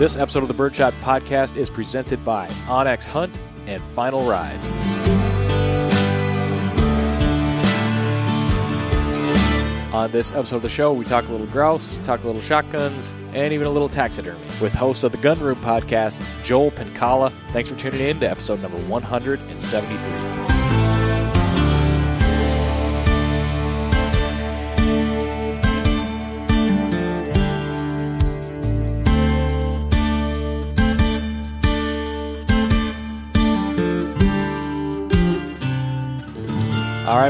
This episode of the Birdshot Podcast is presented by onX Hunt and Final Rise. On this episode of the show, we talk a little grouse, talk a little shotguns, and even a little taxidermy with host of the Gun Room podcast, Joel Pincala. Thanks for tuning in to episode number 173.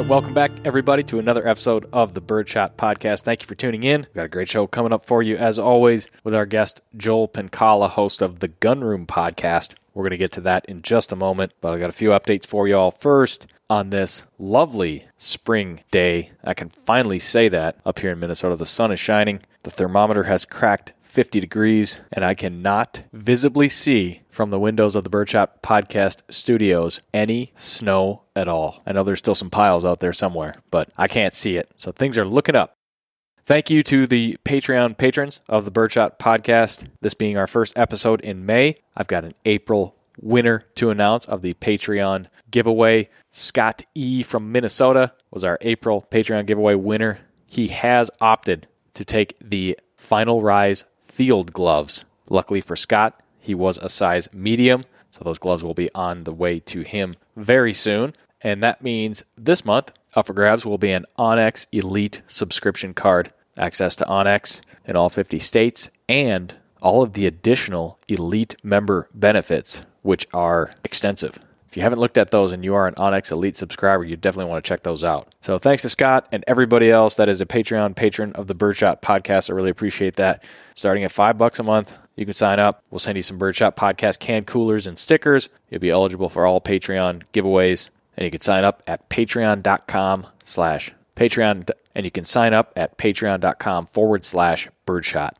Right, welcome back, everybody, to another episode of the Birdshot Podcast. Thank you for tuning in. We've got a great show coming up for you, as always, with our guest, Joel Pincala, host of the Gunroom Podcast. We're going to get to that in just a moment, but I've got a few updates for you all. First, on this lovely spring day, I can finally say that up here in Minnesota. The sun is shining, the thermometer has cracked 50 degrees, and I cannot visibly see from the windows of the Birdshot Podcast studios any snow at all. I know there's still some piles out there somewhere, but I can't see it. So things are looking up. Thank you to the Patreon patrons of the Birdshot Podcast. This being our first episode in May, I've got an April winner to announce of the Patreon giveaway. Scott E. from Minnesota was our April Patreon giveaway winner. He has opted to take the Final Rise field gloves. Luckily for Scott, he was a size medium, so those gloves will be on the way to him very soon. And that means this month, up for grabs will be an onX Elite subscription card, access to onX in all 50 states, and all of the additional Elite member benefits, which are extensive. If you haven't looked at those and you are an onX Elite subscriber, you definitely want to check those out. So thanks to Scott and everybody else that is a Patreon patron of the Birdshot podcast. I really appreciate that. Starting at five bucks a month, you can sign up. We'll send you some Birdshot podcast can coolers and stickers. You'll be eligible for all Patreon giveaways. And you can sign up at patreon.com slash Patreon. And you can sign up at patreon.com forward slash birdshot.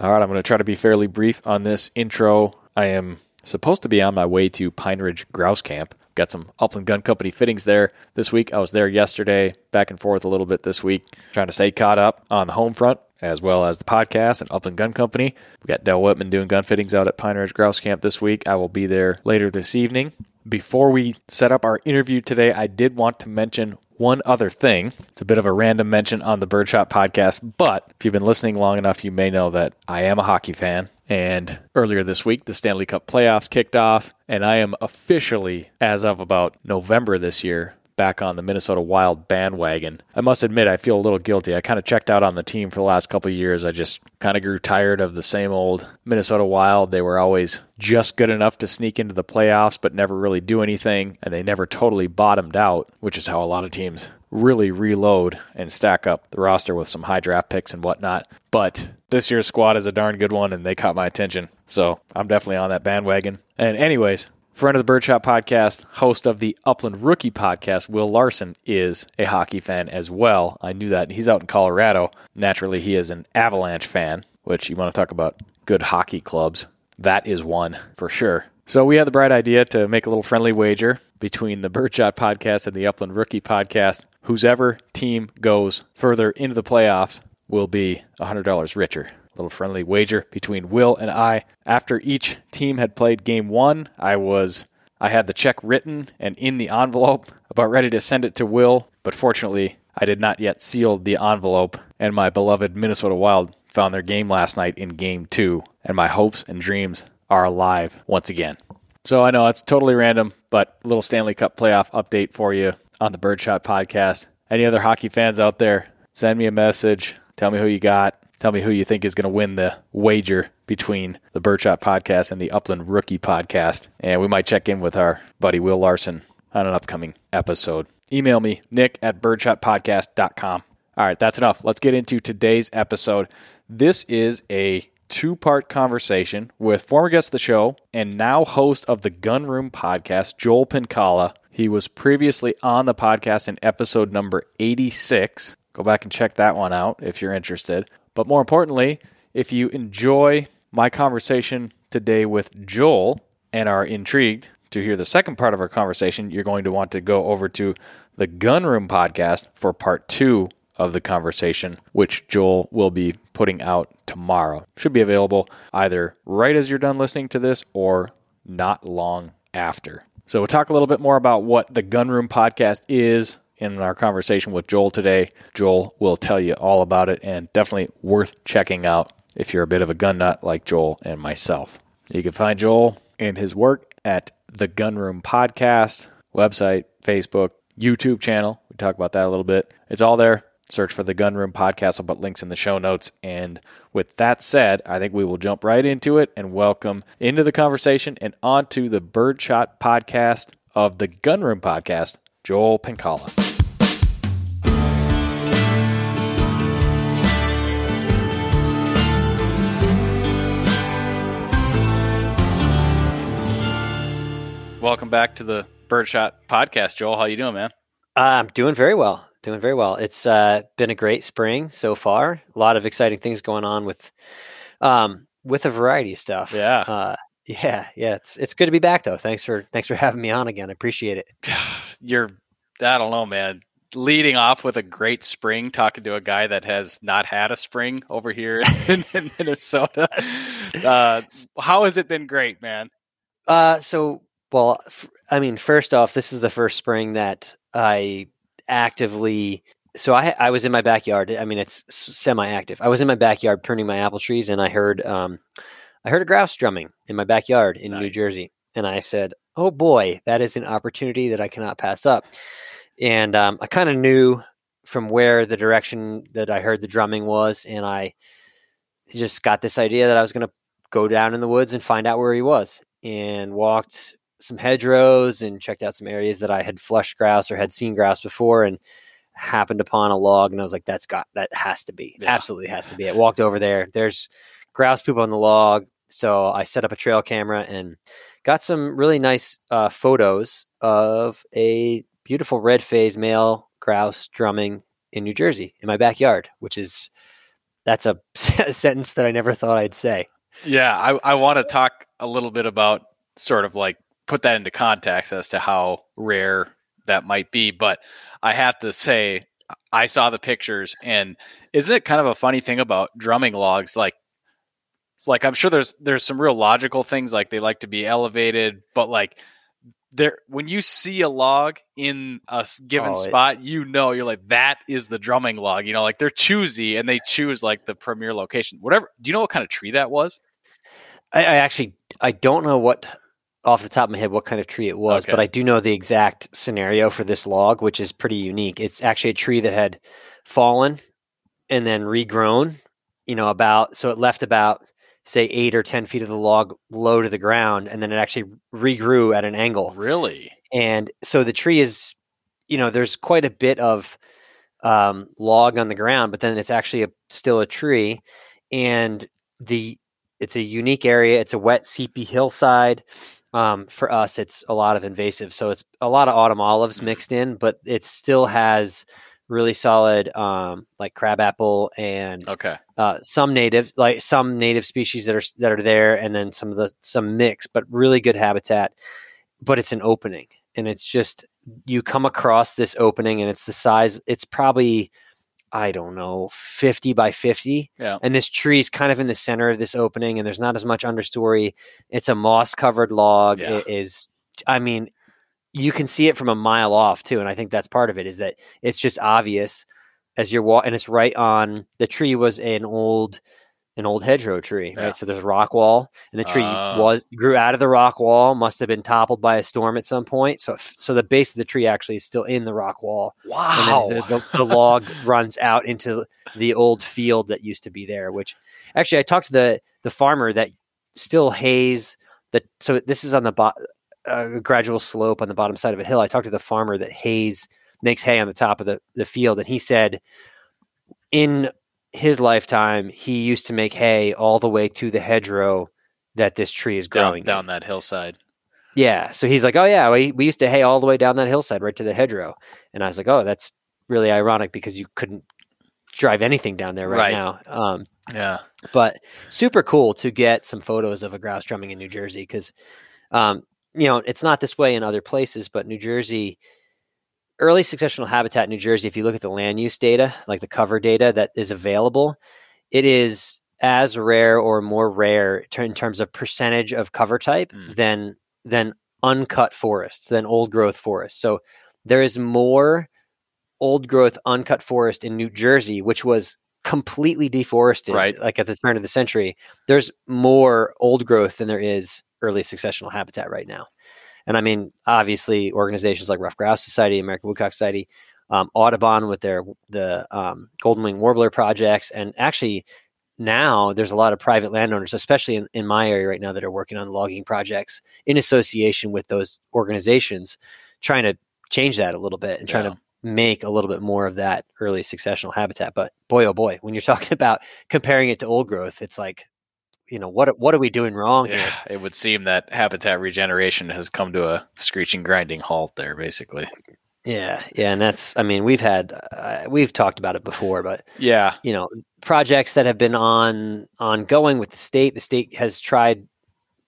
All right, I'm going to try to be fairly brief on this intro. I am supposed to be on my way to Pine Ridge Grouse Camp. Got some Upland Gun Company fittings there this week. I was there yesterday, back and forth a little bit this week, trying to stay caught up on the home front as well as the podcast and Upland Gun Company. We got Dell Whitman doing gun fittings out at Pine Ridge Grouse Camp this week. I will be there later this evening. Before we set up our interview today, I did want to mention one other thing. It's a bit of a random mention on the Birdshot podcast, but if you've been listening long enough, you may know that I am a hockey fan. And earlier this week, the Stanley Cup playoffs kicked off, and I am officially, as of about November this year, back on the Minnesota Wild bandwagon. I must admit, I feel a little guilty. I kind of checked out on the team for the last couple of years. I just kind of grew tired of the same old Minnesota Wild. They were always just good enough to sneak into the playoffs, but never really do anything, and they never totally bottomed out, which is how a lot of teams really reload and stack up the roster with some high draft picks and whatnot. But this year's squad is a darn good one, and they caught my attention. So I'm definitely on that bandwagon. And, anyways, friend of the Birdshot podcast, host of the Upland Rookie podcast, Will Larson is a hockey fan as well. I knew that. He's out in Colorado. Naturally, he is an Avalanche fan, which you want to talk about good hockey clubs. That is one for sure. So we had the bright idea to make a little friendly wager between the Birdshot podcast and the Upland Rookie podcast. Whoever team goes further into the playoffs will be $100 richer. A little friendly wager between Will and I. After each team had played game one, I was I had the check written and in the envelope, about ready to send it to Will, but fortunately I did not yet seal the envelope, and my beloved Minnesota Wild found their game last night in game two, and my hopes and dreams are alive once again. So I know it's totally random, but little Stanley Cup playoff update for you on the Birdshot podcast. Any other hockey fans out there, send me a message. Tell me who you got. Tell me who you think is going to win the wager between the Birdshot podcast and the Upland Rookie podcast. And we might check in with our buddy Will Larson on an upcoming episode. Email me, nick at birdshotpodcast.com. All right, that's enough. Let's get into today's episode. This is a two part conversation with former guest of the show and now host of the Gunroom podcast, Joel Pincala. He was previously on the podcast in episode number 86. Go back and check that one out if you're interested. But more importantly, if you enjoy my conversation today with Joel and are intrigued to hear the second part of our conversation, you're going to want to go over to the Gun Room podcast for part two of the conversation, which Joel will be putting out tomorrow. Should be available either right as you're done listening to this or not long after. So we'll talk a little bit more about what the Gun Room podcast is in our conversation with Joel today. Joel will tell you all about it and definitely worth checking out if you're a bit of a gun nut like Joel and myself. You can find Joel and his work at the Gun Room podcast website, Facebook, YouTube channel. We talk about that a little bit. It's all there. Search for the Gun Room Podcast. I'll put links in the show notes. And with that said, I think we will jump right into it and welcome into the conversation and onto the Birdshot Podcast of the Gun Room Podcast, Joel Pincala. Welcome back to the Birdshot Podcast, Joel. How you doing, man? I'm doing very well. Doing very well. It's uh, been a great spring so far. A lot of exciting things going on with um, with a variety of stuff. Yeah. Uh, yeah, yeah. It's it's good to be back though. Thanks for thanks for having me on again. I appreciate it. You're I don't know, man. Leading off with a great spring, talking to a guy that has not had a spring over here in, in Minnesota. Uh, how has it been great, man? Uh, so well, f- I mean, first off, this is the first spring that I actively. So I I was in my backyard. I mean, it's semi-active. I was in my backyard pruning my apple trees, and I heard um, I heard a grouse drumming in my backyard in Nice. New Jersey, and I said, "Oh boy, that is an opportunity that I cannot pass up." And um, I kind of knew from where the direction that I heard the drumming was, and I just got this idea that I was going to go down in the woods and find out where he was, and walked some hedgerows and checked out some areas that I had flushed grouse or had seen grouse before, and happened upon a log, and I was like, "That's got that has to be Yeah. absolutely has to be." I walked over there. There's grouse poop on the log, so I set up a trail camera and got some really nice uh, photos of a beautiful red phase male grouse drumming in New Jersey in my backyard, which is that's a sentence that I never thought I'd say. Yeah, I, I want to talk a little bit about sort of like put that into context as to how rare that might be. But I have to say, I saw the pictures, and isn't it kind of a funny thing about drumming logs? Like, like I'm sure there's there's some real logical things like they like to be elevated, but like there when you see a log in a given Oh, it- spot, you know you're like that is the drumming log. You know, like they're choosy and they choose like the premier location. Whatever. Do you know what kind of tree that was? I, I actually I don't know what off the top of my head what kind of tree it was, Okay. but I do know the exact scenario for this log, which is pretty unique. It's actually a tree that had fallen and then regrown. You know, about so it left about say eight or ten feet of the log low to the ground, and then it actually regrew at an angle. Really? and so the tree is you know, there's quite a bit of um, log on the ground, but then it's actually a, still a tree, and the it's a unique area. It's a wet, seepy hillside. Um, for us, it's a lot of invasive, so it's a lot of autumn olives Mhm. mixed in, but it still has really solid um, like crabapple and Okay. uh, some native like some native species that are that are there, and then some of the some mix, but really good habitat. But it's an opening, and it's just you come across this opening, and it's the size. It's probably I don't know fifty by fifty, Yeah. and this tree's kind of in the center of this opening, and there's not as much understory. It's a moss covered log. Yeah. It is, I mean, you can see it from a mile off too, and I think that's part of it is that it's just obvious as you're walking, and it's right on the tree was an old an old hedgerow tree, Yeah. right? So there's a rock wall, and the tree Oh. was grew out of the rock wall, must have been toppled by a storm at some point. So so the base of the tree actually is still in the rock wall Wow. the, the, the log runs out into the old field that used to be there which actually i talked to the the farmer that still hays the so this is on the bo- uh, gradual slope on the bottom side of a hill i talked to the farmer that hays makes hay on the top of the, the field and he said in his lifetime he used to make hay all the way to the hedgerow that this tree is growing in. down that hillside. Yeah. So he's like, oh, yeah, we, we used to hay all the way down that hillside right to the hedgerow. And I was like, oh, that's really ironic because you couldn't drive anything down there right, Right. now. Um, Yeah. but super cool to get some photos of a grouse drumming in New Jersey because, um, you know, it's not this way in other places, but New Jersey, early successional habitat in New Jersey, if you look at the land use data, like the cover data that is available, it is as rare or more rare in terms of percentage of cover type Mm. than than uncut forest, than old growth forest. So there is more old growth uncut forest in New Jersey, which was completely deforested Right. like at the turn of the century. There's more old growth than there is early successional habitat right now. And I mean, obviously, organizations like Ruffed Grouse Society, American Woodcock Society, um, Audubon with their the um, Golden Wing Warbler projects, and actually now there's a lot of private landowners, especially in, in my area right now, that are working on logging projects in association with those organizations, trying to change that a little bit and trying Yeah. to make a little bit more of that early successional habitat. But boy, oh boy, when you're talking about comparing it to old growth, it's like, you know, what what are we doing wrong here? It would seem that habitat regeneration has come to a screeching, grinding halt there, basically. Yeah, yeah, and that's I mean we've had uh, we've talked about it before, but Yeah. you know projects that have been on ongoing with the state. The state has tried,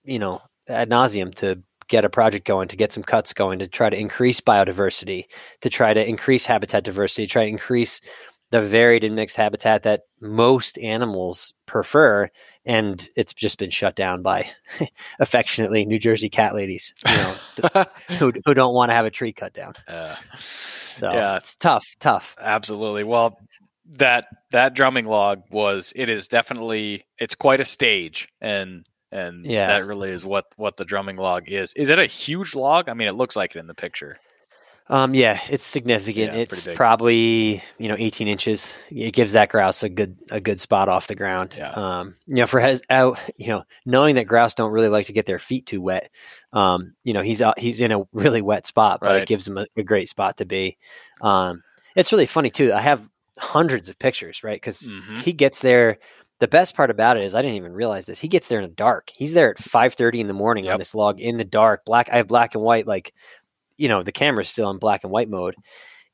you know, ad nauseum to get a project going, to get some cuts going, to try to increase biodiversity, to try to increase habitat diversity, try to increase the varied and mixed habitat that most animals prefer, and it's just been shut down by affectionately New Jersey cat ladies, you know, who who don't want to have a tree cut down. Uh, So Yeah. it's tough, tough. Absolutely. Well, that that drumming log was it is definitely it's quite a stage and and Yeah. that really is what what the drumming log is. Is it a huge log? I mean, it looks like it in the picture. Um, yeah, it's significant. Yeah, it's probably you know 18 inches. It gives that grouse a good a good spot off the ground. Yeah. Um, you know, for has out, you know, knowing that grouse don't really like to get their feet too wet. Um, you know, he's out, he's in a really wet spot, but Right. it gives him a, a great spot to be. Um, it's really funny too. I have hundreds of pictures, right? Because Mhm. he gets there. The best part about it is I didn't even realize this. He gets there in the dark. He's there at five thirty in the morning Yep. on this log in the dark. Black. I have black and white. Like, you know, the camera's still in black and white mode,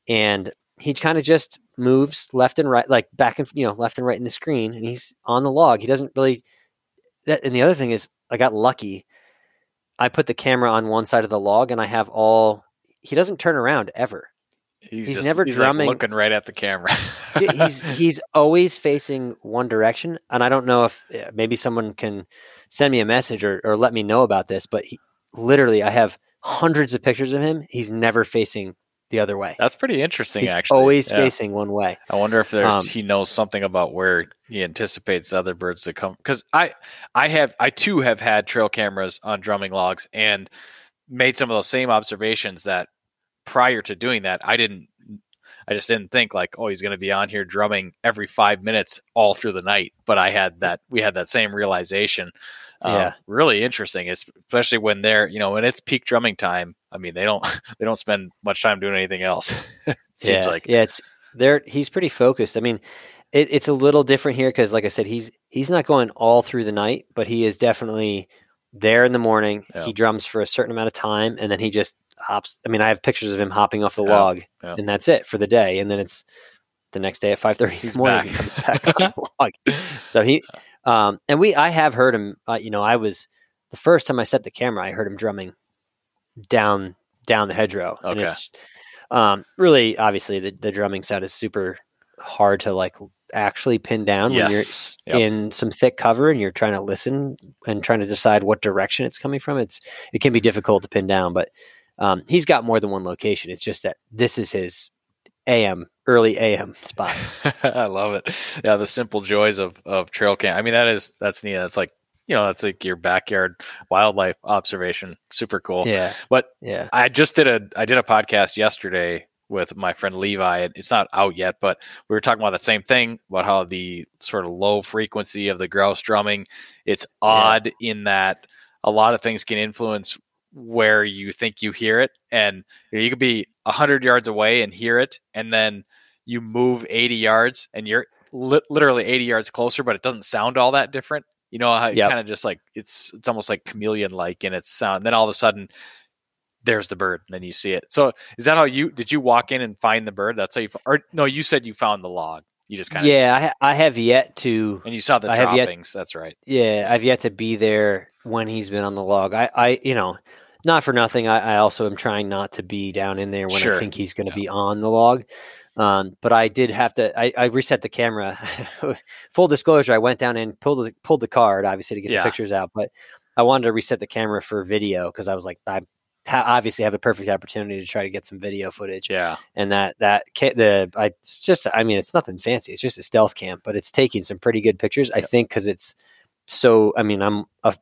and he kind of just moves left and right, like back and you know left and right in the screen, and he's on the log. He doesn't really. That, and the other thing is, I got lucky. I put the camera on one side of the log, and I have all. He doesn't turn around ever. He's, he's just, never he's like drumming- looking right at the camera. he's he's always facing one direction, and I don't know if maybe someone can send me a message or, or let me know about this. But he, literally, I have hundreds of pictures of him. He's never facing the other way. That's pretty interesting. He's actually, always Yeah. facing one way. I wonder if there's Um, he knows something about where he anticipates the other birds to come. Because I I have I too have had trail cameras on drumming logs and made some of those same observations that prior to doing that I didn't I just didn't think like, oh, he's going to be on here drumming every five minutes all through the night. But I had that we had that same realization. Um, Yeah. really interesting, especially when they're you know when it's peak drumming time. I mean, they don't they don't spend much time doing anything else. it seems yeah, like yeah, it's there. He's pretty focused. I mean, it, it's a little different here because, like I said, he's he's not going all through the night, but he is definitely there in the morning. Yeah. He drums for a certain amount of time, and then he just hops. I mean, I have pictures of him hopping off the Yeah, log, and that's it for the day. And then it's the next day at five thirty in the morning. back. He comes back on the log. So he, um, and we, I have heard him. Uh, you know, I was the first time I set the camera, I heard him drumming down down the hedgerow, and Okay. it's um, really obviously the, the drumming sound is super hard to like actually pin down yes, when you're in some thick cover and you're trying to listen and trying to decide what direction it's coming from. It's it can be difficult to pin down, but um, he's got more than one location. It's just that this is his AM early AM spot. I love it. Yeah, the simple joys of of trail camp. I mean, that is that's neat. That's like you know, that's like your backyard wildlife observation. Super cool. Yeah, But yeah, I just did a I did a podcast yesterday with my friend Levi. and It's not out yet, but we were talking about that same thing about how the sort of low frequency of the grouse drumming. It's odd in that a lot of things can influence where you think you hear it, and you, could be hundred yards away and hear it, and then you move eighty yards and you're li- literally eighty yards closer, but it doesn't sound all that different. You know how Yep. kind of just like it's it's almost like chameleon like in its sound. And then all of a sudden there's the bird and then you see it. So is that how you did you walk in and find the bird? That's how you or no, you said you found the log. You just kind of yeah. I, ha- I have yet to. and you saw the I have yet- That's right. Yeah, I've yet to be there when he's been on the log. I, I you know, not for nothing. I, I also am trying not to be down in there when Sure. I think he's going to Yeah. be on the log. Um, but I did have to. I, I reset the camera. Full disclosure: I went down and pulled the, pulled the card, obviously to get Yeah. the pictures out. But I wanted to reset the camera for video because I was like, I ha- obviously have a perfect opportunity to try to get some video footage Yeah. and that that ca- the I, it's just I mean it's nothing fancy. It's just a stealth cam, but it's taking some pretty good pictures. I think because it's so. I mean I'm a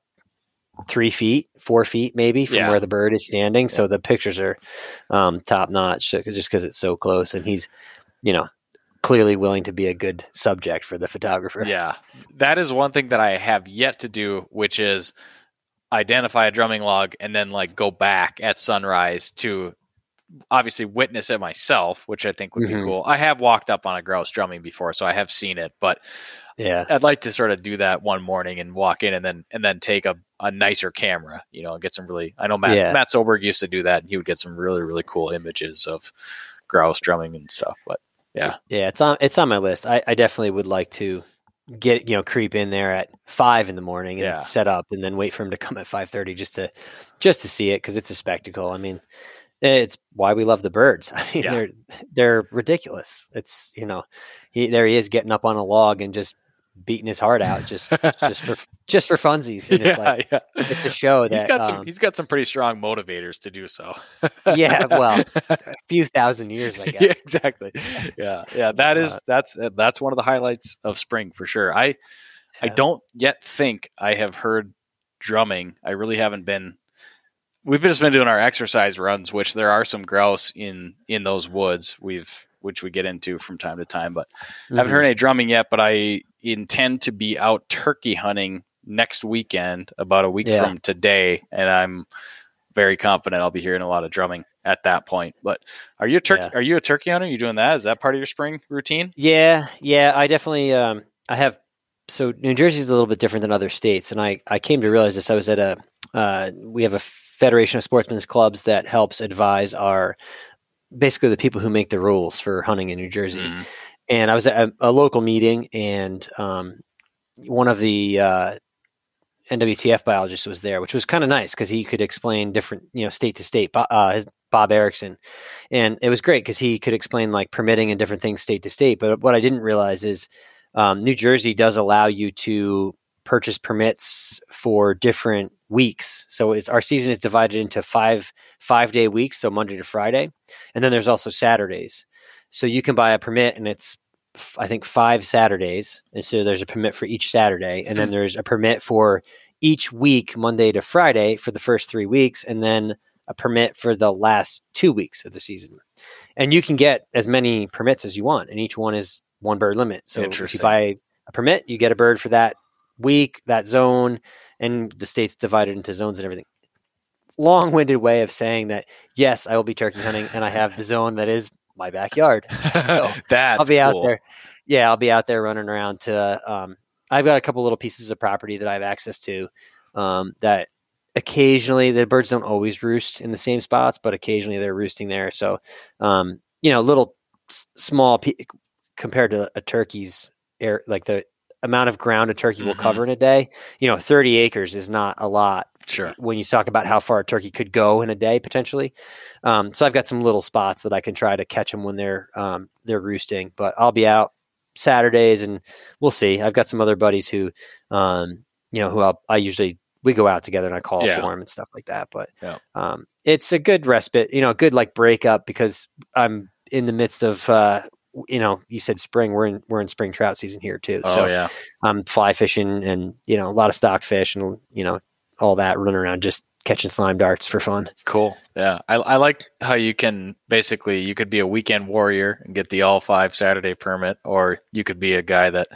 three feet, four feet maybe from Yeah. where the bird is standing, so the pictures are um, top notch. Just because it's so close, and he's you know clearly willing to be a good subject for the photographer. Yeah. That is one thing that I have yet to do, which is identify a drumming log and then like go back at sunrise to obviously witness it myself, which I think would be Mhm. cool. I have walked up on a grouse drumming before, so I have seen it, but yeah, I'd like to sort of do that one morning and walk in and then and then take a, a nicer camera, you know, and get some really I know Matt Yeah. Matt Soberg used to do that and he would get some really, really cool images of grouse drumming and stuff. But yeah. yeah. It's on it's on my list. I, I definitely would like to get you know creep in there at five in the morning and Yeah. set up and then wait for him to come at five thirty just to just to see it because it's a spectacle. I mean, it's why we love the birds. I mean, Yeah. they're they're ridiculous. It's you know, he there he is getting up on a log and just beating his heart out just just for just for funsies. And it's yeah, like yeah. it's a show that He's got some um, he's got some pretty strong motivators to do so. Yeah, well, a few thousand years, I guess. yeah, exactly. Yeah, yeah. That is Uh, that's uh, that's one of the highlights of spring for sure. I I don't yet think I have heard drumming. I really haven't been. We've just been doing our exercise runs, which there are some grouse in in those woods. We've which we get into from time to time, but I haven't heard any drumming yet. But I intend to be out turkey hunting next weekend, about a week Yeah. from today, and I'm very confident I'll be hearing a lot of drumming at that point. But are you a turkey? Yeah. Are you a turkey hunter? You doing that? Is that part of your spring routine? Yeah, yeah, I definitely um I have so New Jersey is a little bit different than other states and I I came to realize this I was at a uh we have a Federation of Sportsmen's Clubs that helps advise our basically the people who make the rules for hunting in New Jersey. Mhm. And I was at a, a local meeting and um one of the uh NWTF biologists was there, which was kind of nice because he could explain different, you know, state to state. Uh, his Bob Erickson, and it was great because he could explain like permitting and different things state to state. But what I didn't realize is um, New Jersey does allow you to purchase permits for different weeks. So it's our season is divided into five five day weeks, so Monday to Friday, and then there's also Saturdays. So you can buy a permit, and it's I think five Saturdays, and so there's a permit for each Saturday, and then hmm. there's a permit for each week, Monday to Friday, for the first three weeks, and then a permit for the last two weeks of the season. and you can get as many permits as you want, and each one is one bird limit. So if you buy a permit, you get a bird for that week, that zone, and the state's divided into zones and everything. Long-winded way of saying that yes, I will be turkey hunting, and I have the zone that is my backyard. So, That's I'll be out cool. there. Yeah, I'll be out there running around to. Um, I've got a couple little pieces of property that I have access to. Um, that occasionally the birds don't always roost in the same spots, but occasionally they're roosting there. So, um, you know, little s- small pe- compared to a turkey's air, like the amount of ground a turkey will Mhm. cover in a day. You know, thirty acres is not a lot Sure. when you talk about how far a turkey could go in a day potentially. Um, so I've got some little spots that I can try to catch them when they're um, they're roosting. But I'll be out Saturdays and we'll see. I've got some other buddies who, um, you know, who I'll, I usually we go out together and I call Yeah. for them and stuff like that. But Yeah. um, it's a good respite, you know, a good like breakup because I'm in the midst of. Uh, you know, you said spring. We're in we're in spring trout season here too. Oh so yeah. I'm fly fishing and you know a lot of stock fish and you know all that running around just catching slime darts for fun. Cool. Yeah. I, I like how you can basically you could be a weekend warrior and get the all five Saturday permit, or you could be a guy that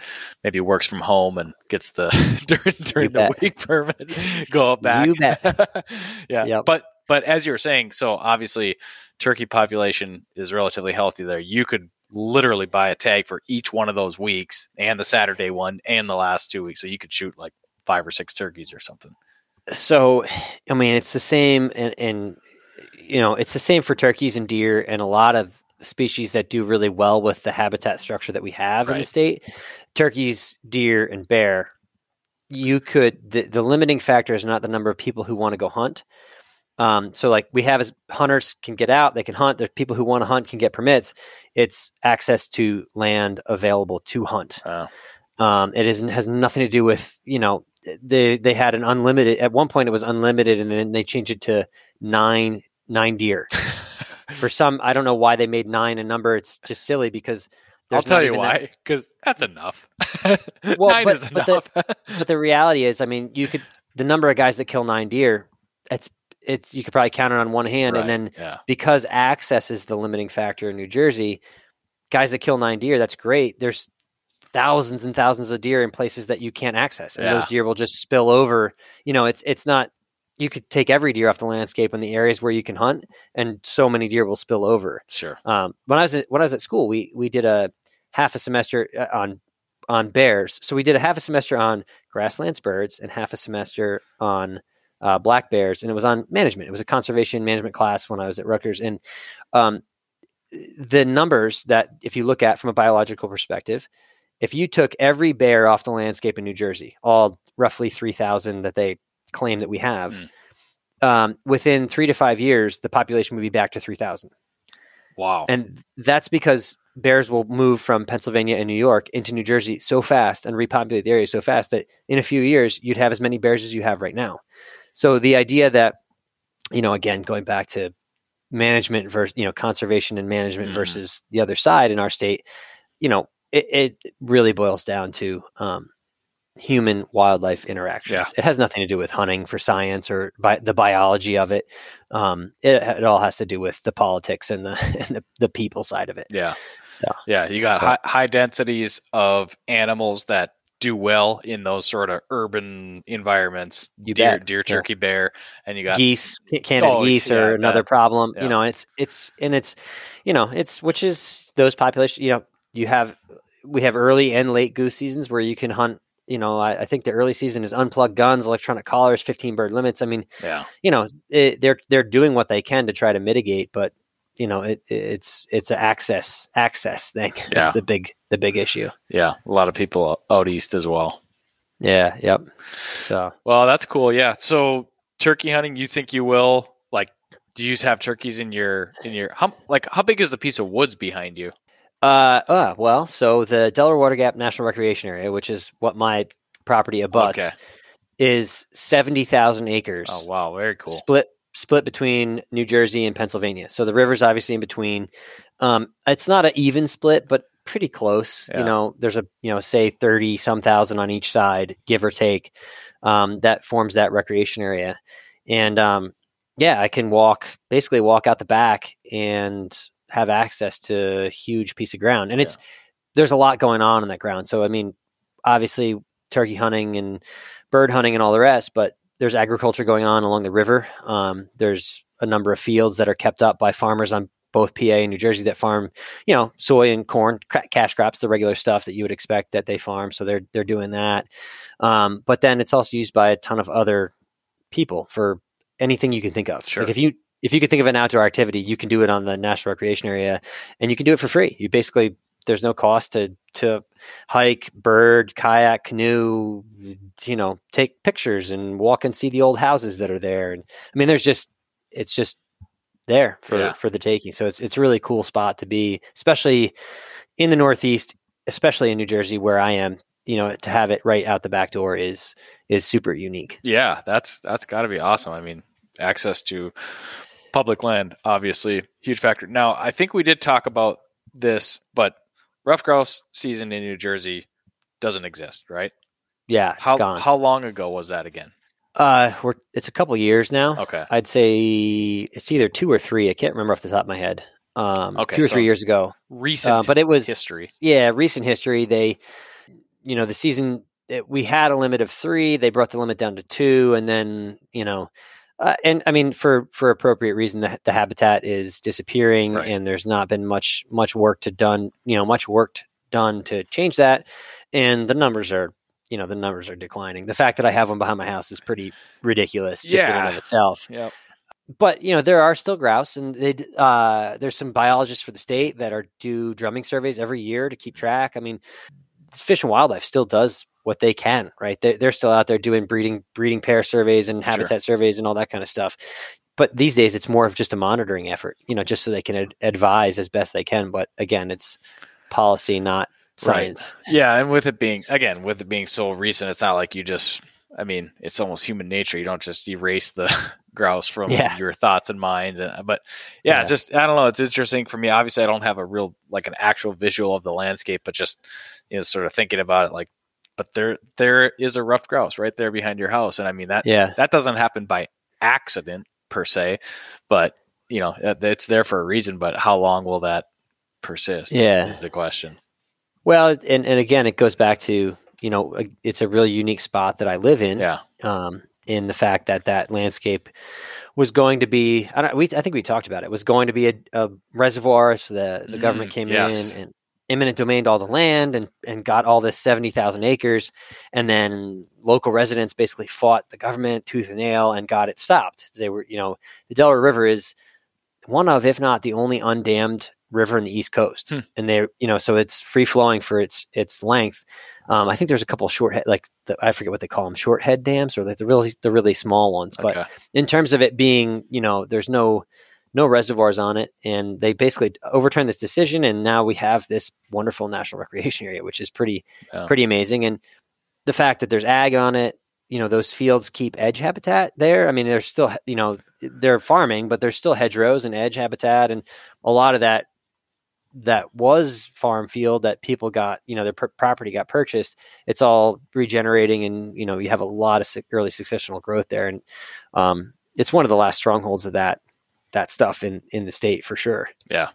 maybe works from home and gets the during during the bet. week permit. Go up back. You bet. yeah. Yep. But but as you were saying, so obviously turkey population is relatively healthy there. You could literally buy a tag for each one of those weeks and the Saturday one and the last two weeks. So you could shoot like five or six turkeys or something. So, I mean, it's the same, and, and you know, it's the same for turkeys and deer and a lot of species that do really well with the habitat structure that we have in the state. Turkeys, deer, and bear. You could the, the limiting factor is not the number of people who want to go hunt. Um, so like we have as hunters can get out, they can hunt. There's people who want to hunt can get permits. It's access to land available to hunt. Oh. Um, it isn't has nothing to do with you know they they had an unlimited at one point it was unlimited and then they changed it to nine nine deer for some I don't know why they made nine a number it's just silly because I'll tell you why. Because that's enough. Well, Nine but- is but enough. but the reality is I mean you could the number of guys that kill nine deer it's it's you could probably count it on one hand Right, and then yeah, because access is the limiting factor in New Jersey, guys that kill nine deer, that's great. There's thousands and thousands of deer in places that you can't access, and Yeah. those deer will just spill over. You know, it's it's not. You could take every deer off the landscape in the areas where you can hunt, and so many deer will spill over. sure. Um, when I was at, when I was at school, we we did a half a semester uh, on on bears. So we did a half a semester on grasslands birds and half a semester on uh, black bears, and it was on management. It was a conservation management class when I was at Rutgers, and um, the numbers that if you look at from a biological perspective, if you took every bear off the landscape in New Jersey, all roughly three thousand that they claim that we have. Mm. Um, within three to five years, the population would be back to three thousand. Wow. And that's because bears will move from Pennsylvania and New York into New Jersey so fast and repopulate the area so fast that in a few years you'd have as many bears as you have right now. So the idea that, you know, again, going back to management versus, you know, conservation and management Mhm. versus the other side in our state, you know, it, it really boils down to um, human wildlife interactions. Yeah. It has nothing to do with hunting for science or bi- the biology of it. Um, it. It all has to do with the politics and the and the, the people side of it. yeah. So Yeah. You got high, high densities of animals that do well in those sort of urban environments. You deer, deer, Yeah. turkey, bear, and you got geese, Canada Oh, geese, yeah, are another bet. problem. Yeah. You know, it's it's and it's you know it's which is those populations. You know, you have we have early and late goose seasons where you can hunt. You know, I, I think the early season is unplugged guns, electronic collars, fifteen bird limits. I mean, yeah. you know, it, they're they're doing what they can to try to mitigate, but you know, it, it's it's an access access thing. Yeah. That's the big the big issue. Yeah. A lot of people out east as well. Yeah. Yep. So Well, that's cool. Yeah. So turkey hunting, you think you will like? Do you have turkeys in your in your how like how big is the piece of woods behind you? Uh, uh, well, so the Delaware Water Gap National Recreation Area, which is what my property abuts, Okay. is seventy thousand acres. Oh wow, very cool. Split split between New Jersey and Pennsylvania. So the river's obviously in between. Um, it's not an even split, but pretty close. Yeah. You know, there's a you know say thirty some thousand on each side, give or take. Um, that forms that recreation area, and um, yeah, I can walk basically walk out the back and have access to a huge piece of ground, and it's there's a lot going on in that ground. So I mean, obviously turkey hunting and bird hunting and all the rest, but there's agriculture going on along the river. Um, there's a number of fields that are kept up by farmers on both PA and New Jersey that farm, you know, soy and corn, cash crops, the regular stuff that you would expect that they farm. So they're they're doing that. Um, but then it's also used by a ton of other people for anything you can think of. Sure. Like if you if you could think of an outdoor activity, you can do it on the national recreation area, and you can do it for free. You basically there's no cost to to hike, bird, kayak, canoe, you know, take pictures and walk and see the old houses that are there. And I mean, there's just it's just there for Yeah. for the taking. So it's it's a really cool spot to be, especially in the Northeast, especially in New Jersey where I am. You know, to have it right out the back door is is super unique. Yeah, that's that's got to be awesome. I mean, access to public land, obviously, huge factor. Now, I think we did talk about this, but ruffed grouse season in New Jersey doesn't exist, right? Yeah, it's How gone. how long ago was that again? Uh, we're it's a couple years now. Okay, I'd say it's either two or three. I can't remember off the top of my head. Um, Okay, two or so three years ago. recent, Uh, but it was history. Yeah, recent history. They, you know, the season it, we had a limit of three. They brought the limit down to two, and then you know, uh, and I mean for for appropriate reason, the, the habitat is disappearing, Right. and there's not been much much work to done. You know, much work done to change that, and the numbers are. You know the numbers are declining. The fact that I have one behind my house is pretty ridiculous, just in and of itself Yep. but you know there are still grouse and they uh, there's some biologists for the state that are do drumming surveys every year to keep track i mean fish and wildlife still does what they can right they're, they're still out there doing breeding breeding pair surveys and Sure. habitat surveys and all that kind of stuff but these days it's more of just a monitoring effort you know just so they can ad- advise as best they can but again it's policy not Right. Yeah, and with it being again, with it being so recent, it's not like you just. I mean, it's almost human nature. You don't just erase the grouse from Yeah. your thoughts and minds. And, uh, but yeah, Yeah. just I don't know. It's interesting for me. Obviously, I don't have a real like an actual visual of the landscape, but just you know, sort of thinking about it, like, but there there is a ruffed grouse right there behind your house, and I mean that yeah that doesn't happen by accident per se, but you know uh, it's there for a reason. But how long will that persist? Yeah. is the question. Well and, and again it goes back to you know it's a really unique spot that i live in. Yeah, um, in the fact that that landscape was going to be I, don't, we, I think we talked about it was going to be a, a reservoir so the, the government Mm, came yes. in and eminent domained all the land and, and got all this 70,000 acres and then local residents basically fought the government tooth and nail and got it stopped. They were you know the delaware river is one of if not the only undammed river in the east coast Hmm. and they you know so it's free flowing for its its length um, I think there's a couple short head, like the, I forget what they call them, short head dams, or like the really the really small ones. But in terms of it being, you know, there's no no reservoirs on it, and they basically overturned this decision, and now we have this wonderful national recreation area, which is pretty Yeah. pretty amazing. And the fact that there's ag on it, you know, those fields keep edge habitat there. I mean, they're still, you know, they're farming, but there's still hedgerows and edge habitat, and a lot of that that was farm field that people got, you know, their pr- property got purchased. It's all regenerating, and you know, you have a lot of early successional growth there, and um, it's one of the last strongholds of that that stuff in in the state for sure. Yeah.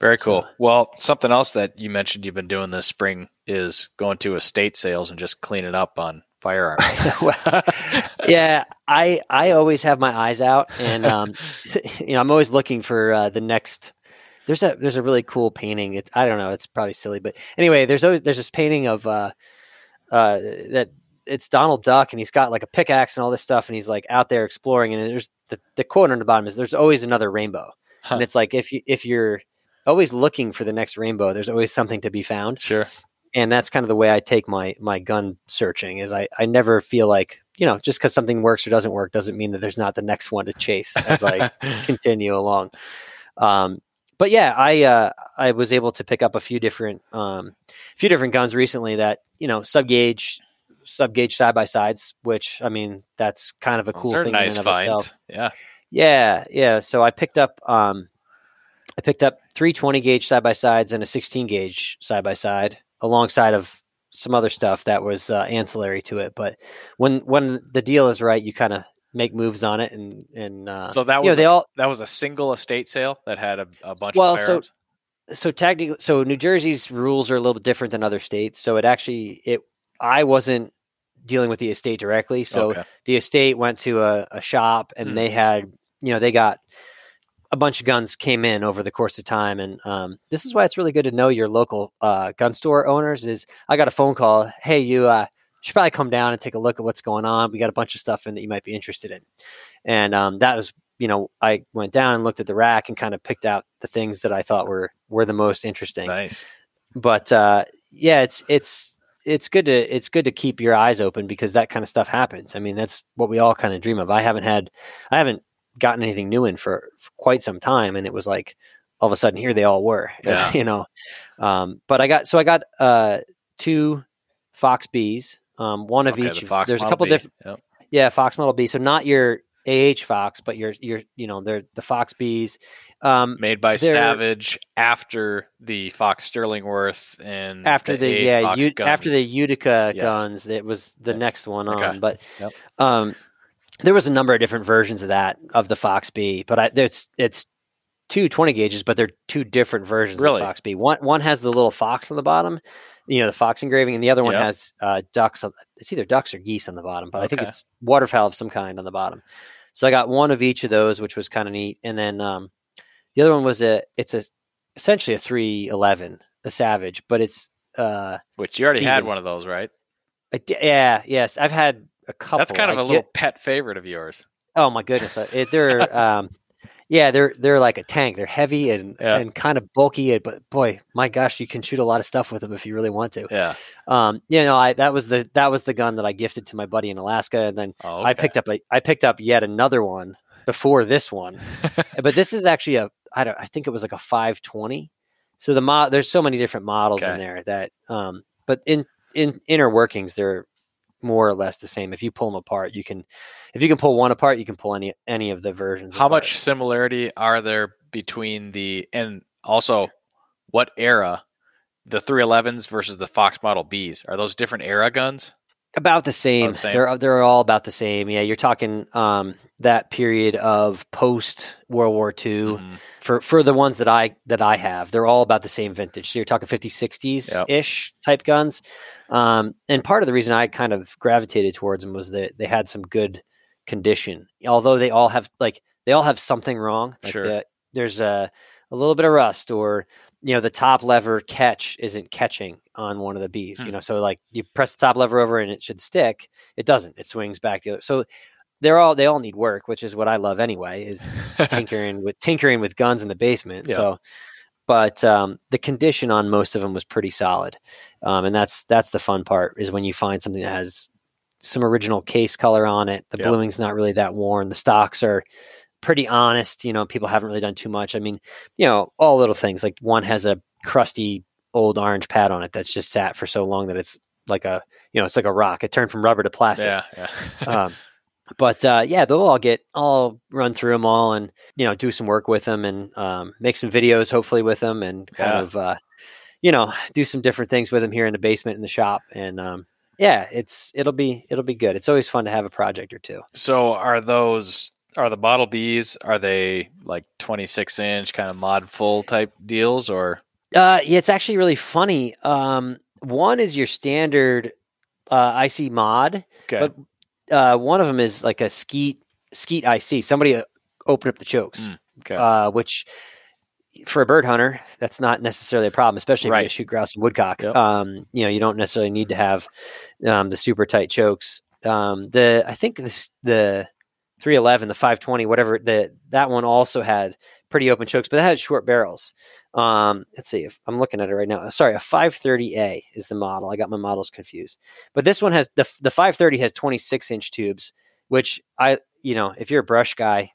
Very cool. So- well, something else that you mentioned you've been doing this spring is going to estate sales and just cleaning up on firearms. Well, yeah, I I always have my eyes out, and um, you know, I'm always looking for uh, the next. There's a there's a really cool painting. It, I don't know. It's probably silly, but anyway, there's always there's this painting of uh, uh, that it's Donald Duck, and he's got like a pickaxe and all this stuff, and he's like out there exploring. And there's the, the quote on the bottom is "There's always another rainbow," Huh. and it's like if you if you're always looking for the next rainbow, there's always something to be found sure. and that's kind of the way I take my my gun searching is I I never feel like you know just because something works or doesn't work doesn't mean that there's not the next one to chase as I continue along. Um, but yeah, I uh, I was able to pick up a few different um, few different guns recently that you know sub gauge sub gauge side by sides, which I mean that's kind of a cool Those thing. in nice and of itself. finds. Yeah. Yeah, yeah. So I picked up um I picked up three 20 gauge side by sides and a 16 gauge side by side alongside of some other stuff that was uh, ancillary to it. But when when the deal is right, you kind of make moves on it, and and uh, so that you know, was they a, all that was a single estate sale that had a, a bunch Well, of so- firearms. so technically so new jersey's rules are a little bit different than other states so it actually it i wasn't dealing with the estate directly so okay. the estate went to a, a shop and Hmm. they had you know they got a bunch of guns came in over the course of time and um, this is why it's really good to know your local uh, gun store owners is i got a phone call hey you uh, should probably come down and take a look at what's going on we got a bunch of stuff in that you might be interested in and um, that was you know i went down and looked at the rack and kind of picked out the things that i thought were were the most interesting Nice. but uh, yeah, it's it's it's good to it's good to keep your eyes open because that kind of stuff happens. I mean, that's what we all kind of dream of. I haven't had I haven't gotten anything new in for, for quite some time, and it was like all of a sudden here they all were, Yeah. you know. Um, but I got so I got uh, two Fox Bs, um, one of Okay, each. the There's a couple different Yep. yeah, Fox Model B. So not your AH Fox, but your your you know they're the Fox Bs. Um, made by Savage after the Fox Sterlingworth and after the, eight yeah U- after the Utica Yes. guns that was the Yeah. next one Okay. on but Yep. um there was a number of different versions of that of the Fox B but I, there's it's two 20 gauges but they're two different versions Really? of the Fox B one one has the little fox on the bottom you know the fox engraving and the other one Yep. has uh, ducks on, it's either ducks or geese on the bottom but I think it's waterfowl of some kind on the bottom so I got one of each of those which was kind of neat and then um the other one was a it's a essentially a 311 a savage but it's uh which you already had one of those, right? I d- yeah, yes, I've had a couple. That's kind of I a little pet favorite of yours. oh my goodness, uh, it, they're um, yeah, they're they're like a tank. They're heavy and Yeah. and kind of bulky, but boy, my gosh, you can shoot a lot of stuff with them if you really want to. Yeah. Um, you know, I that was the that was the gun that I gifted to my buddy in Alaska, and then Oh, I picked up a I picked up yet another one before this one, but this is actually a I don't I think it was like a 520. So the mod there's so many different models in there that um but in in inner workings they're more or less the same. If you pull them apart, you can if you can pull one apart, you can pull any any of the versions. How apart. much similarity are there between the and also what era the 311s versus the Fox Model Bs? Are those different era guns? About the same. the same? They're they're all about the same. Yeah, you're talking um, that period of post World War II. Mhm. For for the ones that I that I have, they're all about the same vintage. So you're talking 50s, 60s Yep. ish type guns. Um, and part of the reason I kind of gravitated towards them was that they had some good condition. Although they all have like they all have something wrong. Like Sure. the- there's a a little bit of rust or you know the top lever catch isn't catching on one of the bees you Hmm. know so like you press the top lever over and it should stick it doesn't it swings back the other so they're all they all need work which is what i love anyway is tinkering with tinkering with guns in the basement Yeah. so but um, the condition on most of them was pretty solid um, and that's that's the fun part is when you find something that has some original case color on it the Yep. bluing's not really that worn the stocks are pretty honest you know people haven't really done too much i mean you know all little things like one has a crusty old orange pad on it that's just sat for so long that it's like a you know it's like a rock it turned from rubber to plastic yeah, yeah. um, but uh, yeah, they'll all get. I'll run through them all and you know do some work with them and um, make some videos hopefully with them and kind Yeah. of uh, you know do some different things with them here in the basement in the shop and um, yeah, it's it'll be it'll be good. It's always fun to have a project or two. so are those are the Model Bs? Are they like 26 inch kind of mod full type deals or? Uh, yeah, it's actually really funny. Um, one is your standard uh, IC mod, Okay. But- uh, one of them is like a skeet skeet IC. Somebody uh, opened up the chokes. Mm, okay. uh, which for a bird hunter, that's not necessarily a problem, especially if Right. to shoot grouse and woodcock. Yep. Um, you know, you don't necessarily need to have um, the super tight chokes. Um, the I think this, the 311, the 520, whatever the that one also had pretty open chokes, but that had short barrels. Um, let's see if I'm looking at it right now. Sorry, a 530A is the model. I got my models confused, but this one has the the 530 has 26 inch tubes, which I you know if you're a brush guy,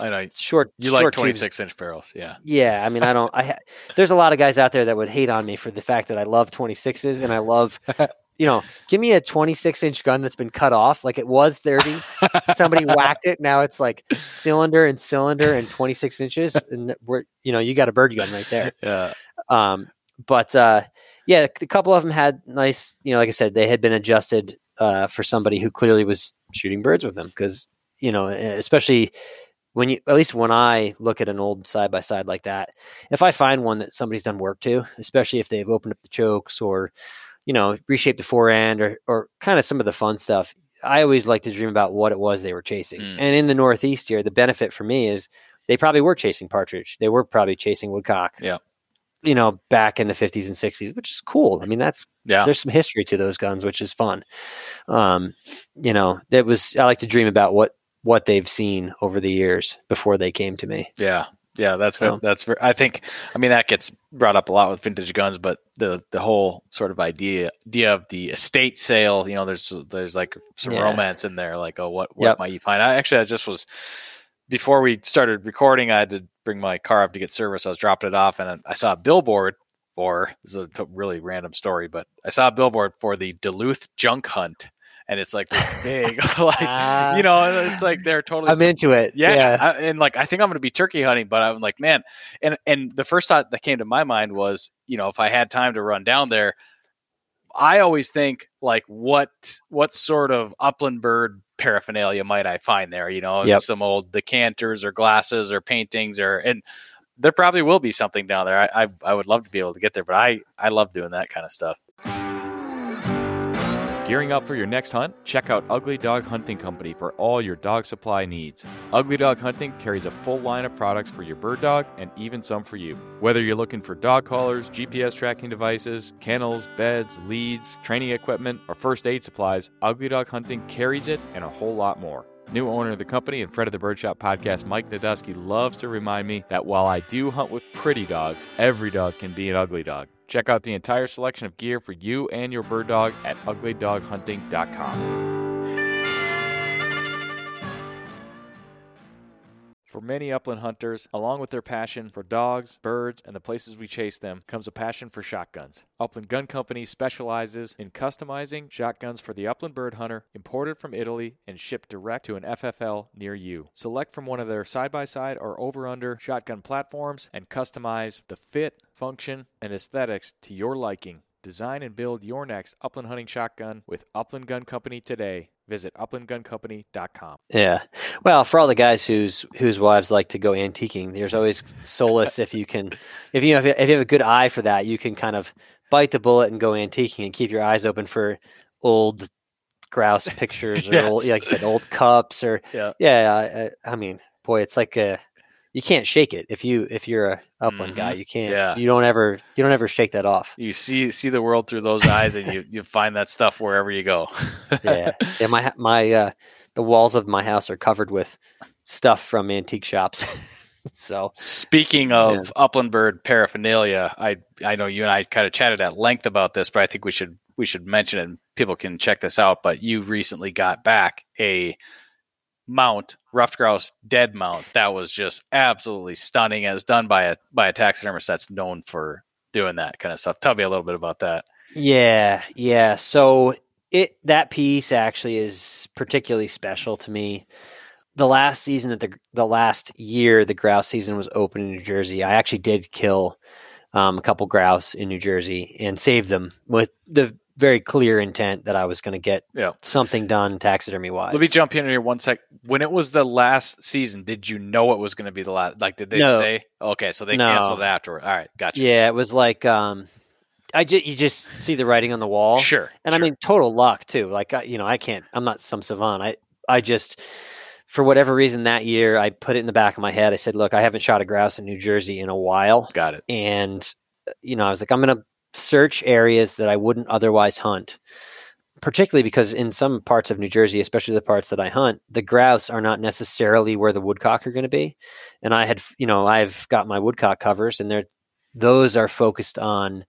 I know short you like short tubes 26 inch barrels. Yeah. yeah, I mean, I don't. I ha- there's a lot of guys out there that would hate on me for the fact that I love 26s and I love, you know, give me a 26 inch gun that's been cut off like it was 30. Somebody whacked it. Now it's like cylinder and cylinder and 26 inches, and we're you know you got a bird gun right there. Yeah. Um, but uh, yeah, a couple of them had nice. You know, like I said, they had been adjusted uh, for somebody who clearly was shooting birds with them because you know, especially when you, at least when I look at an old side by side like that, if I find one that somebody's done work to, especially if they've opened up the chokes or, you know, reshape the fore end or, or kind of some of the fun stuff, I always like to dream about what it was they were chasing. Mm. And in the Northeast here, the benefit for me is they probably were chasing partridge. They were probably chasing woodcock. Yeah. You know, back in the 50s and 60s, which is cool. I mean, that's Yeah. there's some history to those guns, which is fun. Um, you know, that was I like to dream about what what they've seen over the years before they came to me. Yeah, yeah, that's So- that's. I think. I mean, that gets brought up a lot with vintage guns, but the the whole sort of idea idea of the estate sale. You know, there's there's like some Yeah. romance in there. Like, oh, what what Yep. might you find? I actually, I just was before we started recording. I had to bring my car up to get service. I was dropping it off, and I saw a billboard for this is a t- really random story, but I saw a billboard for the Duluth junk hunt. And it's like this big, like Ah. you know, it's like they're totally I'm into it. yeah, I, and like I think I'm going to be turkey hunting, but I'm like, man, and and the first thought that came to my mind was, you know, if I had time to run down there, I always think like, what what sort of upland bird paraphernalia might I find there? You know, Yep. some old decanters or glasses or paintings or and there probably will be something down there. I, I I would love to be able to get there, but I I love doing that kind of stuff. Gearing up for your next hunt? Check out Ugly Dog Hunting Company for all your dog supply needs. Ugly Dog Hunting carries a full line of products for your bird dog and even some for you. Whether you're looking for dog collars, GPS tracking devices, kennels, beds, leads, training equipment, or first aid supplies, Ugly Dog Hunting carries it and a whole lot more. New owner of the company and friend of the Birdshot podcast, Mike Nadusky, loves to remind me that while I do hunt with pretty dogs, every dog can be an ugly dog. Check out the entire selection of gear for you and your bird dog at uglydoghunting.com. For many upland hunters, along with their passion for dogs, birds, and the places we chase them, comes a passion for shotguns. Upland Gun Company specializes in customizing shotguns for the upland bird hunter, imported from Italy and shipped direct to an FFL near you. Select from one of their side by side or over under shotgun platforms and customize the fit, function, and aesthetics to your liking. Design and build your next upland hunting shotgun with Upland Gun Company today. Visit uplandguncompany.com. Yeah. Well, for all the guys whose whose wives like to go antiquing, there's always solace if you can, if you know, if you, have a good eye for that, you can kind of bite the bullet and go antiquing and keep your eyes open for old grouse pictures or Yes. old, like you said, old cups or Yeah. yeah. I, I mean, boy, it's like a you can't shake it if you if you're a upland Mhm. guy. You can't. Yeah. You don't ever you don't ever shake that off. You see see the world through those eyes and you, you find that stuff wherever you go. yeah, yeah. My my uh, the walls of my house are covered with stuff from antique shops. so Speaking of upland bird paraphernalia, I I know you and I kind of chatted at length about this, but I think we should we should mention it and people can check this out. But you recently got back a mount, ruffed grouse dead mount that was just absolutely stunning. It was done by a by a taxidermist that's known for doing that kind of stuff. Tell me a little bit about that. yeah, yeah. So it that piece actually is particularly special to me. The last season that the the last year the grouse season was open in New Jersey, I actually did kill um, a couple grouse in New Jersey and save them with the very clear intent that I was going to get Yeah. something done taxidermy wise. Let me jump in here one sec. When it was the last season, did you know it was going to be the last? Like, did they No. say? Okay, so they No. canceled it afterward. All right, gotcha. Yeah, it was like um, I just you just see the writing on the wall, Sure. and sure. I mean total luck too. Like I, you know, I can't. I'm not some savant. I I just for whatever reason that year I put it in the back of my head. I said, look, I haven't shot a grouse in New Jersey in a while, got it. and uh, you know, I was like, I'm going to search areas that I wouldn't otherwise hunt. Particularly because in some parts of New Jersey, especially the parts that I hunt, the grouse are not necessarily where the woodcock are going to be. And I had, you know, I've got my woodcock covers, and they're those are focused on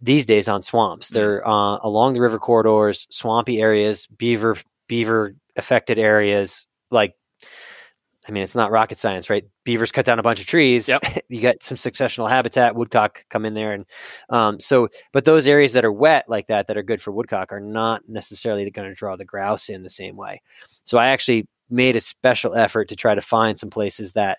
these days on swamps. They're uh, along the river corridors, swampy areas, beaver beaver affected areas. Like, I mean, it's not rocket science, right? Beavers cut down a bunch of trees. Yep. you get some successional habitat. Woodcock come in there, and um, so, but those areas that are wet like that, that are good for woodcock, are not necessarily going to draw the grouse in the same way. So, I actually made a special effort to try to find some places that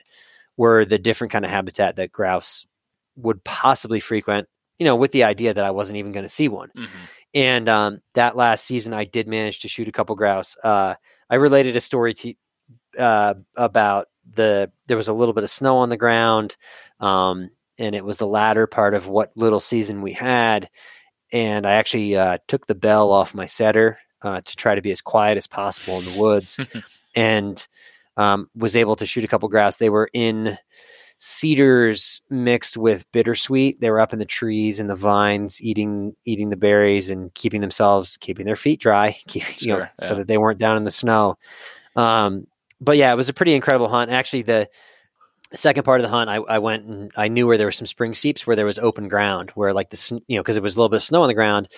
were the different kind of habitat that grouse would possibly frequent. You know, with the idea that I wasn't even going to see one. Mhm. And um, that last season, I did manage to shoot a couple grouse. Uh, I related a story to uh, about the there was a little bit of snow on the ground, um, and it was the latter part of what little season we had. And I actually uh, took the bell off my setter uh, to try to be as quiet as possible in the woods, and um, was able to shoot a couple grouse. They were in cedars mixed with bittersweet. They were up in the trees and the vines, eating eating the berries and keeping themselves keeping their feet dry, keep, Sure, you know, yeah. so that they weren't down in the snow. Um, but yeah, it was a pretty incredible hunt. Actually, the second part of the hunt, I, I went and I knew where there were some spring seeps where there was open ground, where like the you know because it was a little bit of snow on the ground,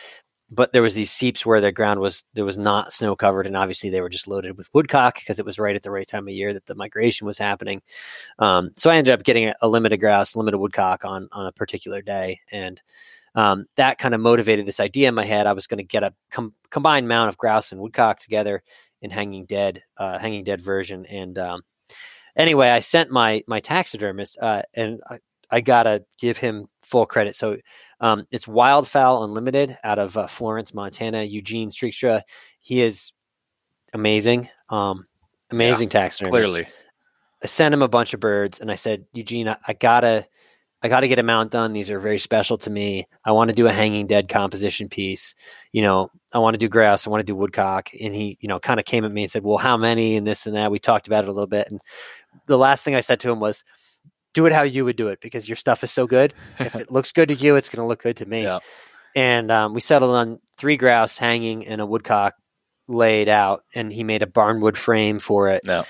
but there was these seeps where the ground was there was not snow covered, and obviously they were just loaded with woodcock because it was right at the right time of year that the migration was happening. Um, so I ended up getting a, a limited grouse, limited woodcock on on a particular day, and um, that kind of motivated this idea in my head. I was going to get a com- combined mount of grouse and woodcock together in Hanging Dead, uh, Hanging Dead version, and um, anyway, I sent my my taxidermist, uh, and I, I gotta give him full credit. So um, it's Wildfowl Unlimited out of uh, Florence, Montana. Eugene Streakstra, he is amazing, um, amazing taxidermist. Clearly. I sent him a bunch of birds, and I said, Eugene, I, I gotta. I got to get a mount done. These are very special to me. I want to do a hanging dead composition piece. You know, I want to do grass. I want to do woodcock. And he, you know, kind of came at me and said, well, how many and this and that. We talked about it a little bit. And the last thing I said to him was, do it how you would do it because your stuff is so good. If it looks good to you, it's going to look good to me. Yeah. And um, we settled on three grouse hanging and a woodcock laid out. And he made a barnwood frame for it. Yeah.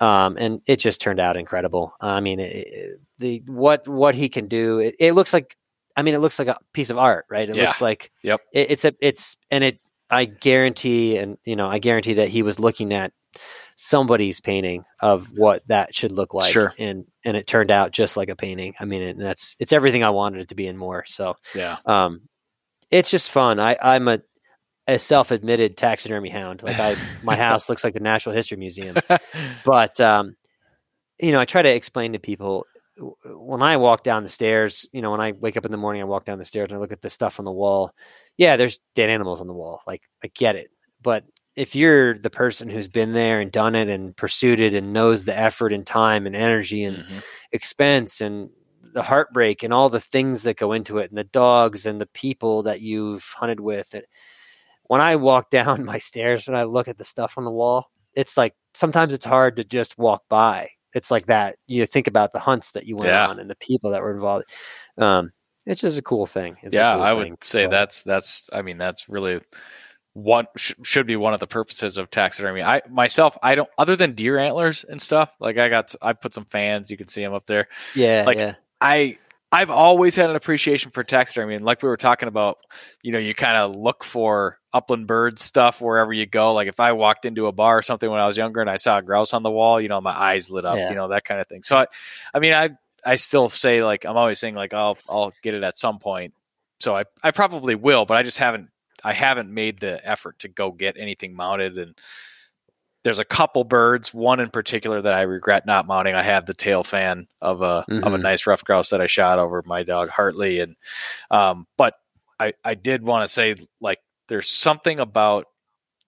Um, and it just turned out incredible. I mean, it, it- the what what he can do. It, it looks like, I mean, it looks like a piece of art, right? It Yeah. looks like, Yep. It, it's a it's and it. I guarantee, and you know, I guarantee that he was looking at somebody's painting of what that should look like, Sure. and and it turned out just like a painting. I mean, and that's it's everything I wanted it to be and more. So, Yeah. um, it's just fun. I I'm a a self-admitted taxidermy hound. Like I, my house looks like the Natural History Museum but um, you know, I try to explain to people when I walk down the stairs. You know, when I wake up in the morning, I walk down the stairs and I look at the stuff on the wall. Yeah, there's dead animals on the wall. Like I get it, but if you're the person who's been there and done it and pursued it and knows the effort and time and energy and Mhm. expense and the heartbreak and all the things that go into it and the dogs and the people that you've hunted with it when i walk down my stairs and i look at the stuff on the wall it's like sometimes it's hard to just walk by it's like that you think about the hunts that you went Yeah. on and the people that were involved um it's just a cool thing It's yeah, cool I thing. would say So, that's that's. I mean, that's really one sh- should be one of the purposes of taxidermy. I myself, I don't other than deer antlers and stuff. Like I got, I put some fans. You can see them up there. yeah like, yeah I I've always had an appreciation for taxidermy, and like we were talking about, you know, you kind of look for upland bird stuff wherever you go. Like if I walked into a bar or something when I was younger and I saw a grouse on the wall, you know, my eyes lit up, Yeah. you know, that kind of thing. So I, I mean, I I still say like I'm always saying like I'll I'll get it at some point. So I I probably will, but I just haven't I haven't made the effort to go get anything mounted and there's a couple birds, one in particular that I regret not mounting. I have the tail fan of a of a Mhm. nice rough grouse that I shot over my dog Hartley, and um, but I I did want to say like there's something about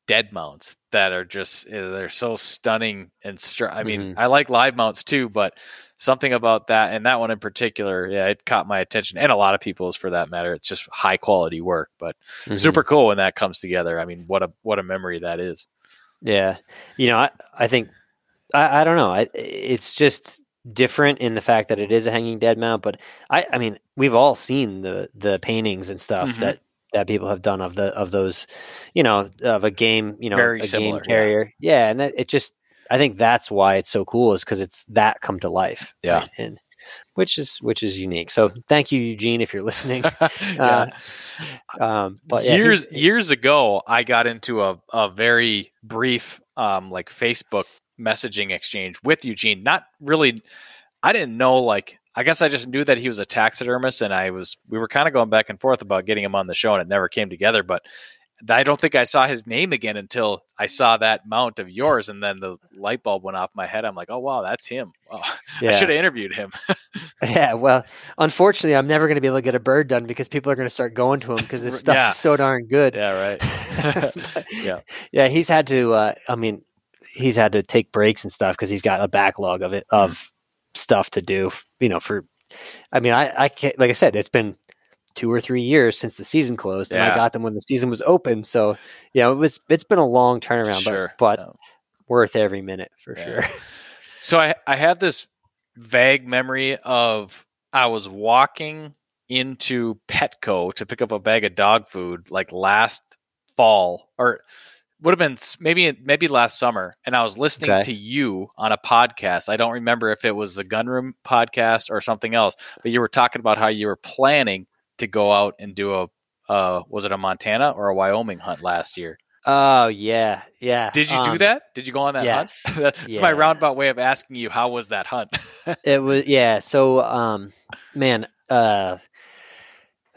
dead mounts that are just eh, they're so stunning and str- I mean Mhm. I like live mounts too, but something about that and that one in particular, yeah, it caught my attention and a lot of people's for that matter. It's just high quality work, but Mhm. super cool when that comes together. I mean, what a what a memory that is. Yeah, you know, I I think I, I don't know. I, it's just different in the fact that it is a hanging dead mount. But I I mean, we've all seen the the paintings and stuff Mhm. that that people have done of the of those, you know, of a game, you know, Very a similar, game yeah. carrier. Yeah, and that, it just I think that's why it's so cool is because it's that come to life. Yeah. right? and which is which is unique. So thank you, Eugene, if you're listening. Yeah. Um, but yeah, years years ago, I got into a, a very brief um, like Facebook messaging exchange with Eugene. Not really. I didn't know like. I guess I just knew that he was a taxidermist, and I was we were kind of going back and forth about getting him on the show, and it never came together. But I don't think I saw his name again until I saw that mount of yours, and then the light bulb went off my head. I'm like, oh wow, that's him. Wow. I should have interviewed him. Yeah, well, unfortunately, I'm never going to be able to get a bird done because people are going to start going to him because this stuff Yeah. is so darn good. yeah, right. Yeah. yeah, he's had to. Uh, I mean, he's had to take breaks and stuff because he's got a backlog of it of stuff to do. You know, for I mean, I I can't like I said, it's been two or three years since the season closed, and Yeah. I got them when the season was open. So you know, it was it's been a long turnaround, Sure. but, but worth every minute for Yeah. sure. So I I have this vague memory of I was walking into Petco to pick up a bag of dog food like last fall or would have been maybe maybe last summer and I was listening Okay. to you on a podcast. I don't remember if it was the Gunroom podcast or something else, but you were talking about how you were planning to go out and do a uh was it a Montana or a Wyoming hunt last year? Oh yeah, yeah. Did you do Um, that? Did you go on that yes. hunt? That's my roundabout way of asking you how was that hunt? It was yeah. So um, man, uh,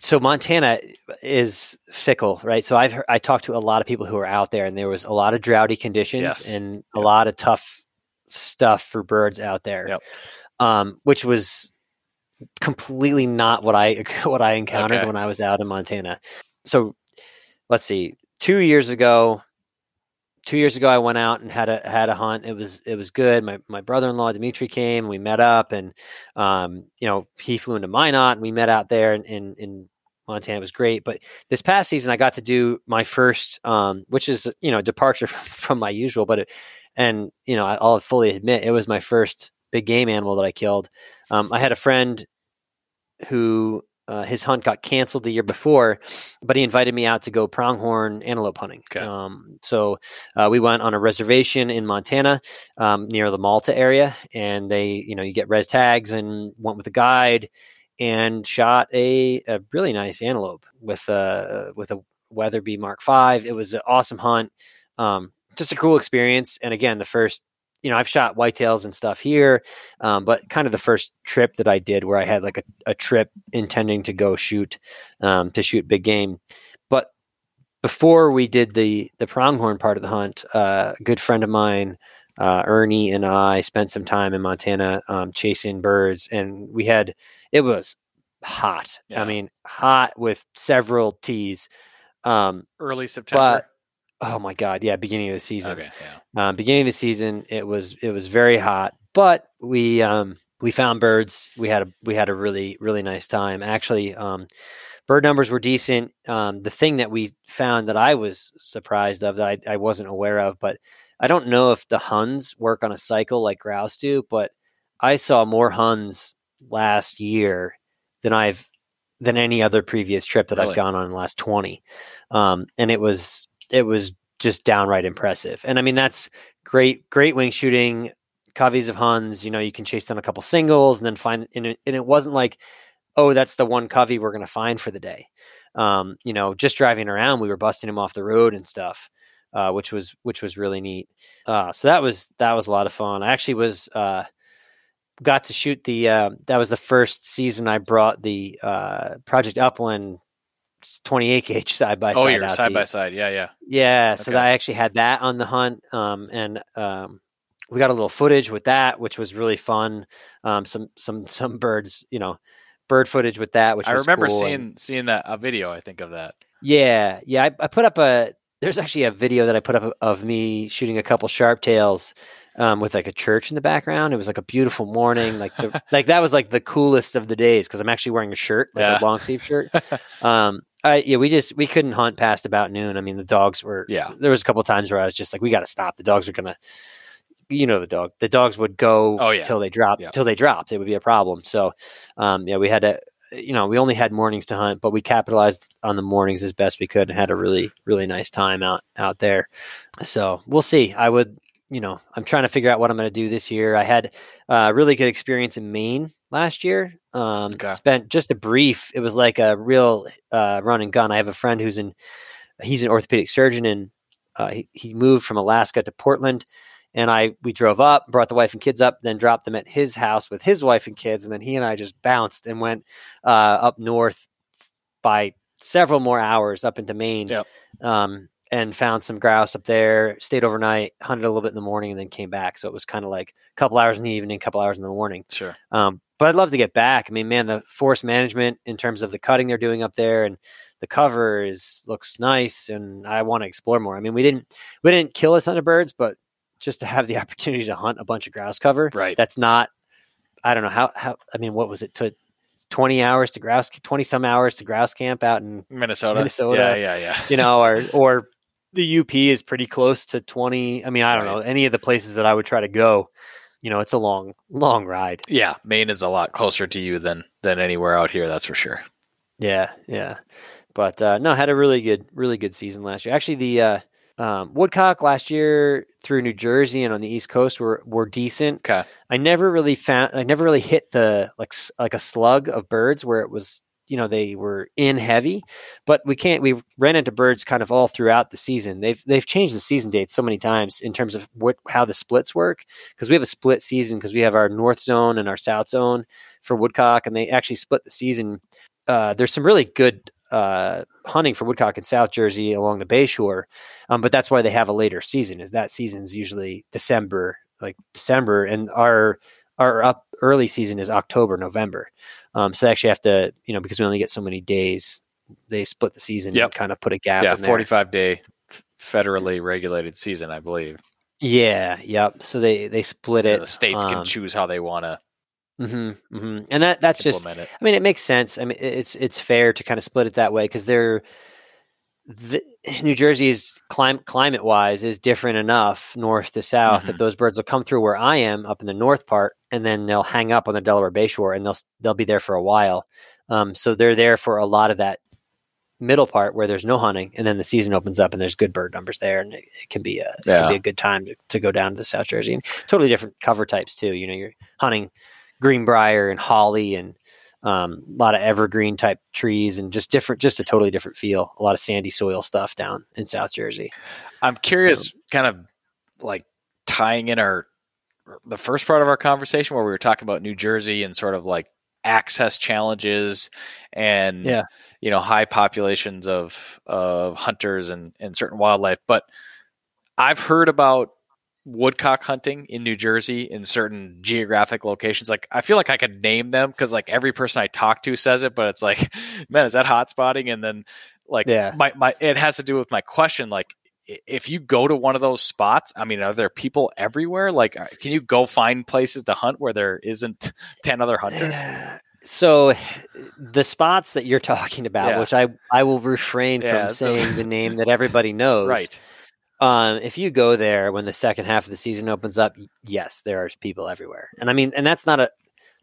so Montana is fickle, right? So I've heard, I talked to a lot of people who are out there, and there was a lot of droughty conditions Yes. and a lot of tough stuff for birds out there. Yep. Um, which was completely not what I what I encountered Okay. when I was out in Montana. So let's see, two years ago, two years ago I went out and had a had a hunt. It was it was good. My my brother in law Dimitri came. We met up, and um, you know he flew into Minot, and we met out there in, in in Montana. It was great. But this past season, I got to do my first, um, which is you know departure from my usual, but it, and you know I'll fully admit it was my first big game animal that I killed. Um, I had a friend who uh, his hunt got canceled the year before, but he invited me out to go pronghorn antelope hunting. Okay. Um, so uh, we went on a reservation in Montana um, near the Malta area, and they, you know, you get res tags and went with a guide and shot a, a really nice antelope with a with a Weatherby Mark Five. It was an awesome hunt, um, just a cool experience. And again, the first. You know, I've shot whitetails and stuff here, um, but kind of the first trip that I did where I had like a, a trip intending to go shoot um, to shoot big game. But before we did the the pronghorn part of the hunt, uh, a good friend of mine, uh, Ernie, and I spent some time in Montana um, chasing birds, and we had it was hot. Yeah. I mean, hot with several T's. Um, Early September. Oh my god, yeah, beginning of the season. Okay, yeah. um, beginning of the season it was it was very hot but we um, we found birds. We had a we had a really really nice time. Actually um, bird numbers were decent. Um, the thing that we found that i was surprised of that I, I wasn't aware of but i don't know if the huns work on a cycle like grouse do but i saw more huns last year than i've than any other previous trip that Really? i've gone on in the last 20 um, and it was it was just downright impressive. And I mean, that's great, great wing shooting, coveys of Huns. You know, you can chase down a couple singles and then find, and it, and it wasn't like, oh, that's the one covey we're going to find for the day. Um, you know, just driving around, we were busting him off the road and stuff, uh, which was which was really neat. Uh, so that was that was a lot of fun. I actually was uh, got to shoot the uh, that was the first season I brought the uh, Project Upland 28 gauge side by side. Oh, you're side by side. Yeah, yeah. yeah, so Okay. that I actually had that on the hunt, um, and um, we got a little footage with that, which was really fun. Um, some some some birds, you know, bird footage with that, which I was remember cool, seeing and- seeing that a video. I think of that. yeah, yeah. I, I put up a. There's actually a video that I put up of me shooting a couple sharp tails. Um, with like a church in the background, it was like a beautiful morning. Like the, like that was like the coolest of the days because I'm actually wearing a shirt, like Yeah. a long sleeve shirt. Um, I, yeah, we just we couldn't hunt past about noon. I mean, the dogs were. Yeah. There was a couple times where I was just like, we got to stop. The dogs are gonna. You know the dog. The dogs would go Oh, yeah. till they dropped. Yeah. Till they dropped, it would be a problem. So, um, yeah, we had to. You know, we only had mornings to hunt, but we capitalized on the mornings as best we could and had a really really nice time out out there. So we'll see. I would. You know, I'm trying to figure out what I'm going to do this year. I had a really good experience in Maine last year. Um, Okay. Spent just a brief. It was like a real uh, run and gun. I have a friend who's in. He's an orthopedic surgeon, and uh, he he moved from Alaska to Portland. And I we drove up, brought the wife and kids up, then dropped them at his house with his wife and kids, and then he and I just bounced and went uh, up north by several more hours up into Maine. Yep. Um, and found some grouse up there, stayed overnight, hunted a little bit in the morning, and then came back. So it was kind of like a couple hours in the evening, a couple hours in the morning. Sure. Um, but I'd love to get back. I mean, man, the forest management in terms of the cutting they're doing up there and the cover is looks nice, and I want to explore more. I mean, we didn't we didn't kill a ton of birds, but just to have the opportunity to hunt a bunch of grouse cover, Right. That's not. I don't know how how. I mean, what was it? To twenty hours to grouse, twenty some hours to grouse camp out in Minnesota. Minnesota. Yeah, yeah, yeah. you know, or or the UP is pretty close to 20. I mean, I don't Right. know any of the places that I would try to go. You know, it's a long, long ride. Yeah, Maine is a lot closer to you than than anywhere out here. That's for sure. Yeah, yeah. But uh, no, had a really good, really good season last year. Actually, the uh, um, woodcock last year through New Jersey and on the East Coast were were decent. Okay. I never really found, I never really hit the like like a slug of birds where it was, you know, they were in heavy. But we can't. We ran into birds kind of all throughout the season. They've they've changed the season dates so many times in terms of what how the splits work because we have a split season because we have our north zone and our south zone for woodcock, and they actually split the season. Uh, there's some really good uh, hunting for woodcock in South Jersey along the Bayshore, um, but that's why they have a later season. Is that season's usually December, like December, and our our up early season is October, November. Um, so they actually have to, you know, because we only get so many days, they split the season Yep. and kind of put a gap. yeah, in there. forty five day federally regulated season, I believe. Yeah, yep. So they they split Yeah, it. the states can um, choose how they want to hmm hmm And that that's just it. I mean, it makes sense. I mean, it's it's fair to kind of split it that way because they're the, New Jersey's clim- climate wise is different enough north to south that those birds will come through where I am up in the north part, and then they'll hang up on the Delaware Bayshore, and they'll they'll be there for a while. Um, so they're there for a lot of that middle part where there's no hunting, and then the season opens up and there's good bird numbers there, and it, it can be a it Yeah. can be a good time to, to go down to the South Jersey. And totally different cover types too. You know, you're hunting greenbrier and holly and um, a lot of evergreen type trees and just different, just a totally different feel. A lot of sandy soil stuff down in South Jersey. I'm curious, kind of like tying in our the first part of our conversation where we were talking about New Jersey and sort of like access challenges and Yeah. you know high populations of of hunters and and certain wildlife. But I've heard about woodcock hunting in New Jersey in certain geographic locations. Like I feel like I could name them because like every person I talk to says it, but it's like, man, is that hot spotting? And then like Yeah. my my it has to do with my question. Like if you go to one of those spots, I mean, are there people everywhere? Like, uh, can you go find places to hunt where there isn't ten other hunters? So the spots that you're talking about, Yeah. which I, I will refrain Yeah, from saying the name that everybody knows. Right. Um, if you go there when the second half of the season opens up, yes, there are people everywhere. And I mean, and that's not a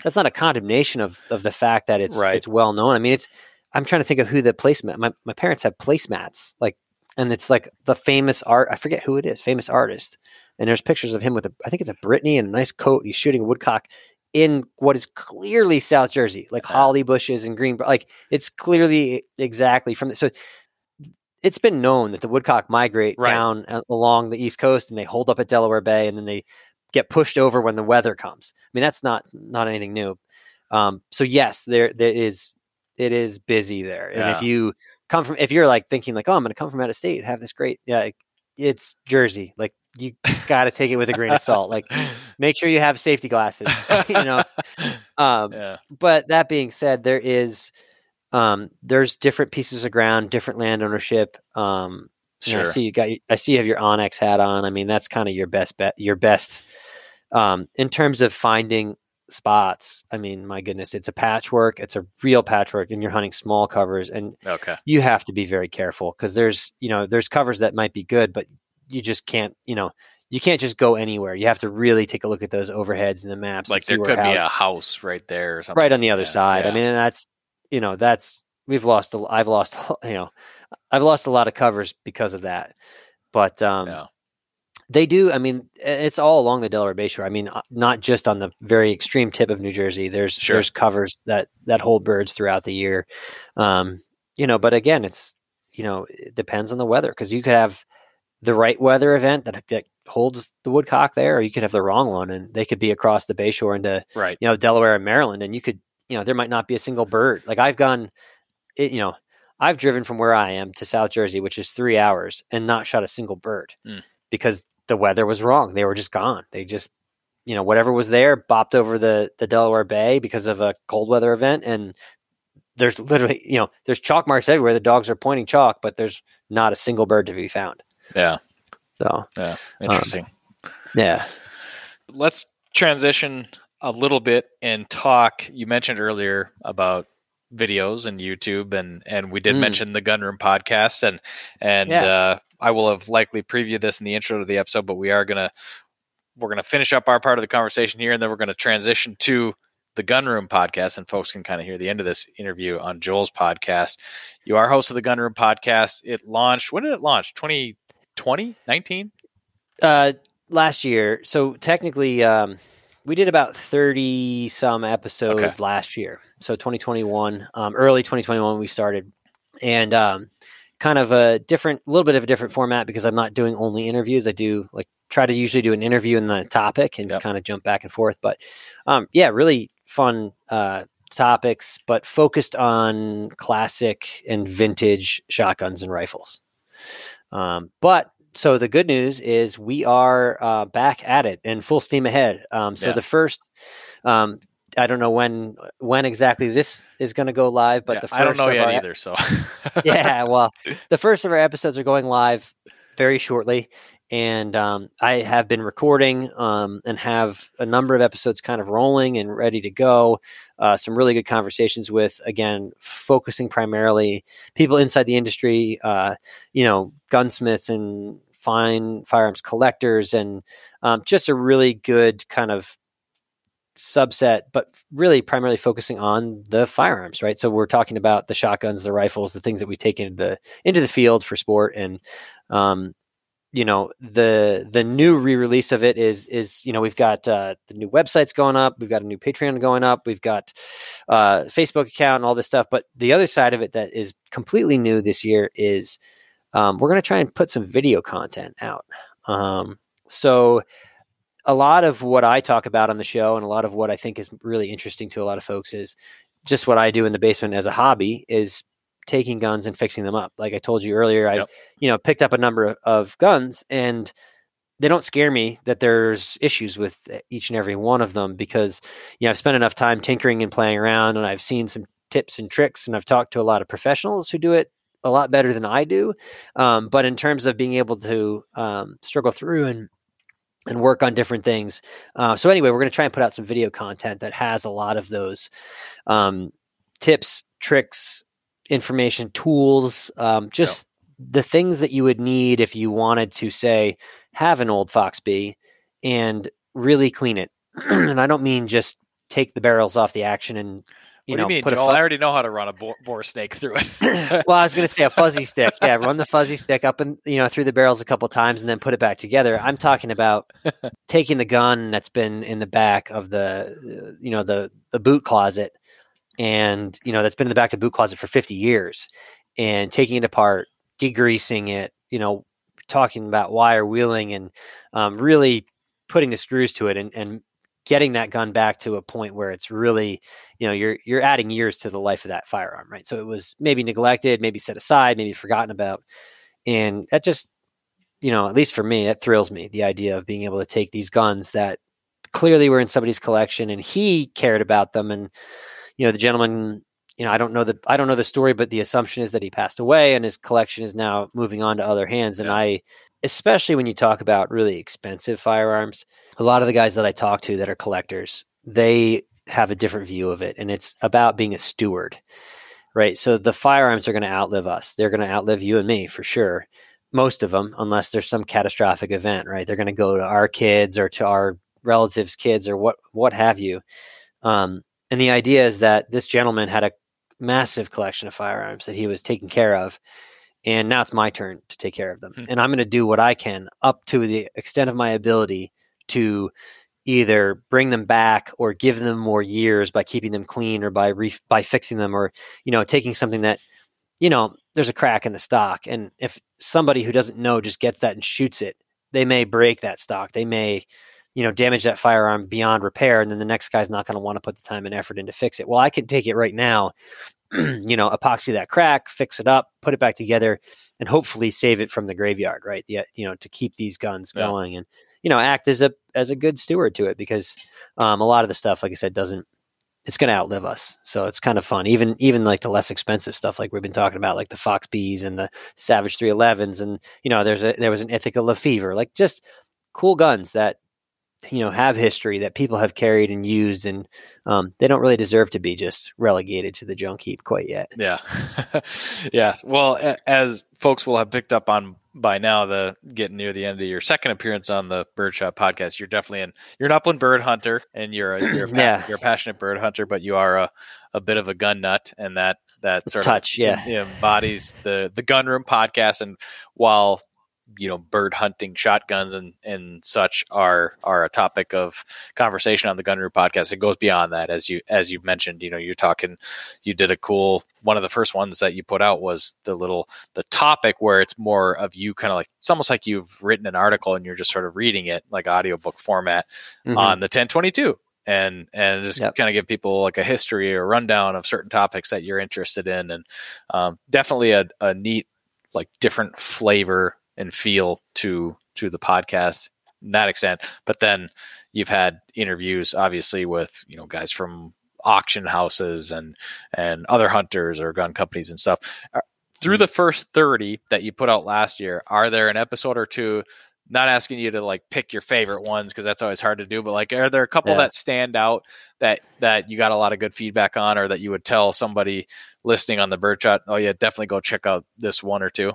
that's not a condemnation of of the fact that it's Right. it's well known. I mean, it's I'm trying to think of who the placemat. My my parents have placemats, like, and it's like the famous art. I forget who it is, famous artist. And there's pictures of him with a I think it's a Brittany and a nice coat. He's shooting a woodcock in what is clearly South Jersey, like holly bushes and green. Like it's clearly exactly from the, so it's been known that the woodcock migrate Right. down along the east coast and they hold up at Delaware Bay and then they get pushed over when the weather comes. I mean that's not not anything new. Um, so yes, there there is it is busy there. And if you come from if you're like thinking like oh I'm going to come from out of state have this great yeah it's Jersey like you got to take it with a grain of salt like make sure you have safety glasses you know um, yeah. but that being said, there is um, there's different pieces of ground, different land ownership. Um, you know, I see you got. I see you have your onX hat on. I mean, that's kind of your best bet. Your best um, in terms of finding spots. I mean, my goodness, it's a patchwork. It's a real patchwork, and you're hunting small covers, and Okay. you have to be very careful because there's you know there's covers that might be good, but you just can't you know you can't just go anywhere. You have to really take a look at those overheads and the maps. Like there could be a house right there or something. right on the other Yeah, side. I mean, and that's you know that's we've lost. A, I've lost you know I've lost a lot of covers because of that. But um, Yeah. They do. I mean, it's all along the Delaware Bayshore. I mean, uh, not just on the very extreme tip of New Jersey. There's Sure. there's covers that that hold birds throughout the year. Um, you know, but again, it's you know it depends on the weather because you could have the right weather event that that holds the woodcock there, or you could have the wrong one, and they could be across the Bayshore into Right. you know Delaware and Maryland, and you could you know there might not be a single bird. Like I've gone, it, you know, I've driven from where I am to South Jersey, which is three hours, and not shot a single bird Mm. because the weather was wrong. They were just gone. They just you know whatever was there bopped over the the Delaware Bay because of a cold weather event, and there's literally, you know, there's chalk marks everywhere. The dogs are pointing chalk, but there's not a single bird to be found. Yeah. So, Yeah. Interesting. yeah. let's transition a little bit and talk. You mentioned earlier about videos and YouTube, and and we did Mm. mention the Gunroom podcast, and and Yeah. uh, I will have likely previewed this in the intro to the episode, but we are gonna we're gonna finish up our part of the conversation here, and then we're gonna transition to the Gunroom podcast, and folks can kind of hear the end of this interview on Joel's podcast. You are host of the Gunroom podcast. It launched. When did it launch? 2020, 19? Uh, last year. So technically, um, we did about 30 some episodes Okay. last year. So 2021, um, early 2021, we started. And um, kind of a different, a little bit of a different format because I'm not doing only interviews. I do like try to usually do an interview in the topic and Yep. kind of jump back and forth. But um, yeah, really fun uh, topics, but focused on classic and vintage shotguns and rifles. Um, but so the good news is we are uh, back at it and full steam ahead. Um, so Yeah. the first, um, I don't know when when exactly this is going to go live, but Yeah, the first I don't know of yet our- either. So yeah, well, the first of our episodes are going live very shortly, and um, I have been recording um, and have a number of episodes kind of rolling and ready to go. Uh, some really good conversations with, again, focusing primarily people inside the industry, uh, you know, gunsmiths and fine firearms collectors, and um, just a really good kind of subset, but really primarily focusing on the firearms, right? So we're talking about the shotguns, the rifles, the things that we take into the into the field for sport, and um, you know the the new re-release of it is is you know we've got uh, the new websites going up, we've got a new Patreon going up, we've got uh, Facebook account and all this stuff. But the other side of it that is completely new this year is um, we're going to try and put some video content out. Um, so a lot of what I talk about on the show and a lot of what I think is really interesting to a lot of folks is just what I do in the basement as a hobby is taking guns and fixing them up. Like I told you earlier, I Yep. you know picked up a number of, of guns and they don't scare me that there's issues with each and every one of them because you know I've spent enough time tinkering and playing around and I've seen some tips and tricks and I've talked to a lot of professionals who do it a lot better than I do. Um, but in terms of being able to um, struggle through and and work on different things. Uh, so anyway, we're going to try and put out some video content that has a lot of those um, tips, tricks, information, tools, um, just the things that you would need if you wanted to say have an old Fox B and really clean it. and I don't mean just take the barrels off the action and you what know do you mean, put a Joel? I already know how to run a bore, bore snake through it. well, I was going to say a fuzzy stick. Yeah, run the fuzzy stick up and you know through the barrels a couple times and then put it back together. I'm talking about taking the gun that's been in the back of the you know the the boot closet and you know that's been in the back of the boot closet for 50 years and taking it apart, degreasing it, you know, talking about wire wheeling and um, really putting the screws to it and, and getting that gun back to a point where it's really you know you're you're adding years to the life of that firearm right? So it was maybe neglected maybe set aside maybe forgotten about. And that just you know at least for me that thrills me the idea of being able to take these guns that clearly were in somebody's collection and he cared about them. And you know the gentleman you know i don't know the i don't know the story but the assumption is that he passed away and his collection is now moving on to other hands. And Yeah. i especially when you talk about really expensive firearms a lot of the guys that i talk to that are collectors they have a different view of it and it's about being a steward right? So the firearms are going to outlive us. They're going to outlive you and me for sure. Most of them unless there's some catastrophic event right? They're going to go to our kids or to our relatives kids or what what have you. Um, and the idea is that this gentleman had a massive collection of firearms that he was taking care of and now it's my turn to take care of them Hmm. and i'm going to do what i can up to the extent of my ability to either bring them back or give them more years by keeping them clean or by re- by fixing them or you know taking something that you know there's a crack in the stock. And if somebody who doesn't know just gets that and shoots it they may break that stock. They may you know damage that firearm beyond repair and then the next guy's not going to want to put the time and effort in to fix it. Well i can take it right now you know epoxy that crack fix it up put it back together and hopefully save it from the graveyard right the, you know to keep these guns Yeah. going and you know act as a as a good steward to it because um, a lot of the stuff like i said doesn't it's going to outlive us. So it's kind of fun. Even even like the less expensive stuff, like we've been talking about, like the Fox Bs and the Savage 311s, and you know, there's a there was an Ithaca Lefever, like just cool guns that you know have history that people have carried and used, and um, they don't really deserve to be just relegated to the junk heap quite yet. Yeah, yeah. Well, as folks will have picked up on by now, the getting near the end of your second appearance on the Birdshot podcast, you're definitely in. You're an upland bird hunter, and you're a, you're a, yeah. you're a passionate bird hunter, but you are a, a bit of a gun nut, and that that sort touch, of yeah, embodies the the Gun Room podcast. And while you know bird hunting shotguns and and such are are a topic of conversation on the gun room podcast it goes beyond that as you as you mentioned you know you're talking you did a cool one of the first ones that you put out was the little the topic where it's more of you kind of like it's almost like you've written an article and you're just sort of reading it like audiobook format mm-hmm. on the 1022 and and just yep. kind of give people like a history or rundown of certain topics that you're interested in and um, definitely a, a neat like different flavor and feel to to the podcast in that extent. But then you've had interviews, obviously, with you know guys from auction houses and and other hunters or gun companies and stuff. Uh, through the first thirty that you put out last year, are there an episode or two? Not asking you to like pick your favorite ones because that's always hard to do, but like, are there a couple yeah. that stand out that that you got a lot of good feedback on, or that you would tell somebody listening on the Birdshot, oh yeah, definitely go check out this one or two?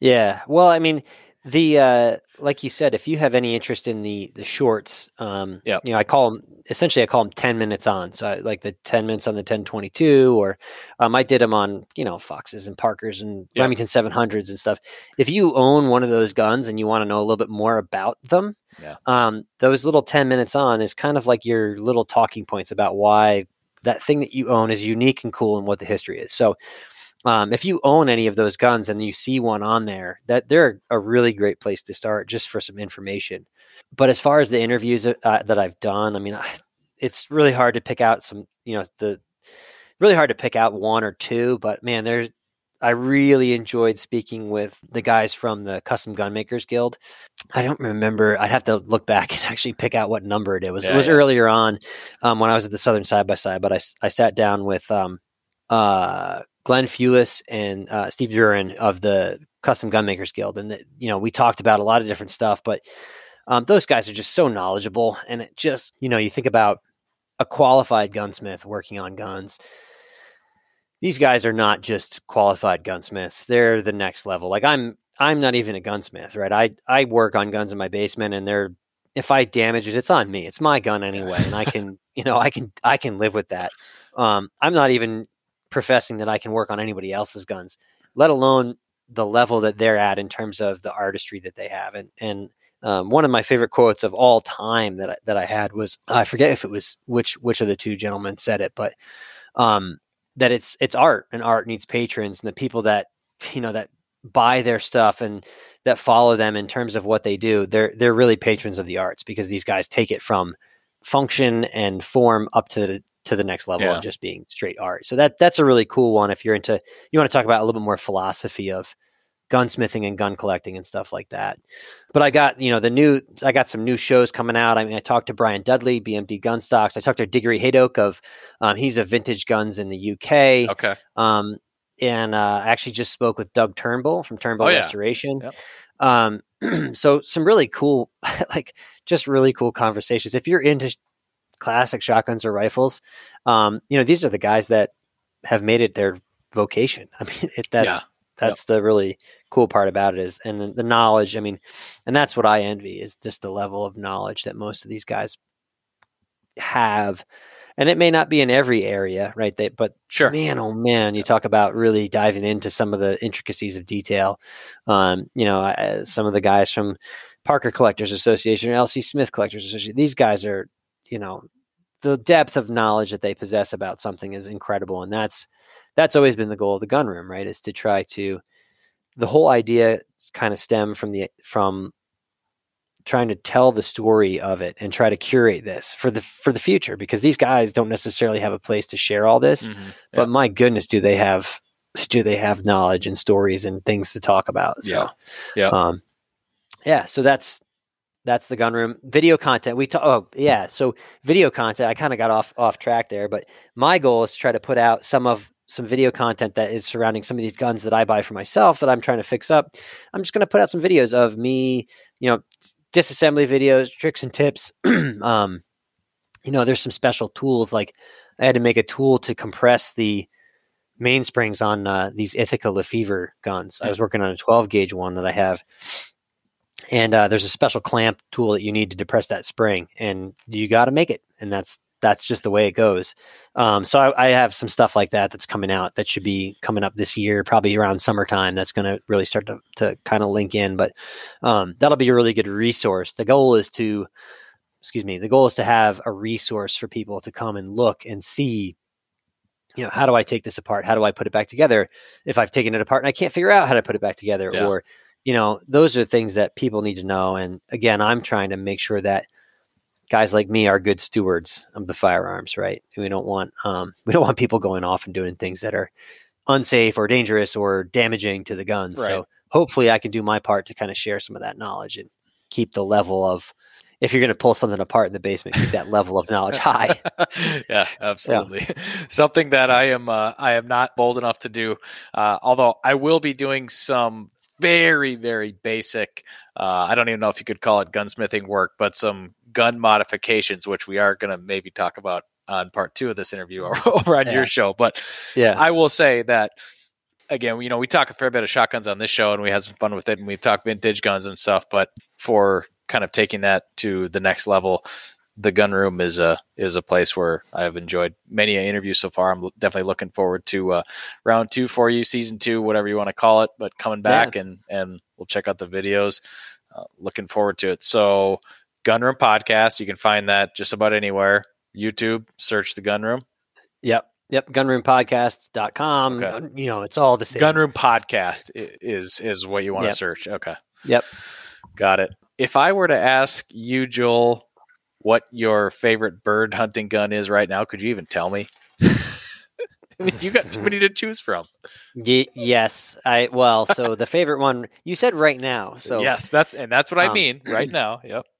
Yeah. Well, I mean, the uh, like you said, if you have any interest in the the shorts, um, yeah, you know, I call them essentially I call them ten minutes on. So I, like the ten minutes on the ten twenty two, or um, I did them on you know Foxes and Parkers and yep. Remington seven hundreds and stuff. If you own one of those guns and you want to know a little bit more about them, yeah, um, those little ten minutes on is kind of like your little talking points about why that thing that you own is unique and cool and what the history is. So um, if you own any of those guns and you see one on there, that they're a really great place to start just for some information. But as far as the interviews uh, that I've done, I mean, I, it's really hard to pick out some, you know, the really hard to pick out one or two. But man, there's I really enjoyed speaking with the guys from the Custom Gunmakers Guild. I don't remember. I'd have to look back and actually pick out what number it was. Yeah, it was yeah. earlier on um, when I was at the Southern Side by Side, but I, I sat down with um, uh, Glenn Fulis and uh, Steve Duran of the Custom Gunmakers Guild, and the, you know we talked about a lot of different stuff, but um, those guys are just so knowledgeable, and it just you know you think about a qualified gunsmith working on guns. These guys are not just qualified gunsmiths; they're the next level. Like I'm, I'm not even a gunsmith, right? I I work on guns in my basement, and they're if I damage it, it's on me. It's my gun anyway, and I can, you know, I can I can live with that. Um, I'm not even professing that I can work on anybody else's guns, let alone the level that they're at in terms of the artistry that they have. And and um, one of my favorite quotes of all time that I, that I had was I forget if it was which which of the two gentlemen said it, but um, that it's it's art and art needs patrons and the people that you know that buy their stuff and that follow them in terms of what they do they're they're really patrons of the arts because these guys take it from function and form up to the to the next level yeah. of just being straight art. So that that's a really cool one if you're into you want to talk about a little bit more philosophy of gunsmithing and gun collecting and stuff like that. But I got, you know, the new I got some new shows coming out. I mean, I talked to Brian Dudley, BMD Gunstocks. I talked to Diggory Hadoke of um, he's a vintage guns in the UK. Okay. Um, and uh, I actually just spoke with Doug Turnbull from Turnbull oh, yeah. Restoration. Yep. Um, so some really cool, like just really cool conversations. If you're into classic shotguns or rifles, um, you know, these are the guys that have made it their vocation. I mean, it, that's yeah. that's the really cool part about it is, and the, the, knowledge. I mean, and that's what I envy is just the level of knowledge that most of these guys have. And it may not be in every area, right? They, but sure, man, oh man, you talk about really diving into some of the intricacies of detail. Um, you know, uh, some of the guys from Parker Collectors Association or LC Smith Collectors Association, these guys are you know the depth of knowledge that they possess about something is incredible and that's that's always been the goal of the gun room right is to try to the whole idea kind of stem from the from trying to tell the story of it and try to curate this for the for the future because these guys don't necessarily have a place to share all this mm-hmm. yeah. but my goodness do they have do they have knowledge and stories and things to talk about so, yeah yeah um yeah so that's that's the gun room video content. We talk. Oh yeah, so video content. I kind of got off off track there, but my goal is to try to put out some of some video content that is surrounding some of these guns that I buy for myself that I'm trying to fix up. I'm just going to put out some videos of me, you know, disassembly videos, tricks and tips. um, you know, there's some special tools like I had to make a tool to compress the mainsprings on uh, these Ithaca Lefever guns. I was working on a 12 gauge one that I have, and uh, there's a special clamp tool that you need to depress that spring, and you got to make it, and that's that's just the way it goes. Um, so I, I, have some stuff like that that's coming out that should be coming up this year, probably around summertime. That's going to really start to, to kind of link in, but um, that'll be a really good resource. The goal is to, excuse me, the goal is to have a resource for people to come and look and see. You know, how do I take this apart? How do I put it back together? If I've taken it apart and I can't figure out how to put it back together, yeah. or you know, those are things that people need to know. And again, I'm trying to make sure that guys like me are good stewards of the firearms, right? We don't want um, we don't want people going off and doing things that are unsafe or dangerous or damaging to the guns. Right. So hopefully, I can do my part to kind of share some of that knowledge and keep the level of if you're going to pull something apart in the basement, keep that level of knowledge high. yeah, absolutely. Yeah. Something that I am uh, I am not bold enough to do. Uh, although I will be doing some very very basic. Uh, I don't even know if you could call it gunsmithing work, but some gun modifications, which we are going to maybe talk about on part two of this interview over on yeah. your show. But yeah, I will say that again, you know, we talk a fair bit of shotguns on this show and we have some fun with it and we've talked vintage guns and stuff, but for kind of taking that to the next level, the gun room is a is a place where I've enjoyed many interviews so far. I'm definitely looking forward to uh, round two for you, season two, whatever you want to call it. But coming back yeah. and and we'll check out the videos. Uh, looking forward to it. So Gunroom Podcast. You can find that just about anywhere. YouTube, search the Gunroom. Yep. Yep. Gunroompodcast.com. Okay. You know, it's all the same. Gunroom Podcast is is what you want yep. to search. Okay. Yep. Got it. If I were to ask you, Joel, what your favorite bird hunting gun is right now, could you even tell me? I mean, you got too many to choose from. Y- yes, I well. So the favorite one you said right now. So yes, that's and that's what um, I mean right now. Yep.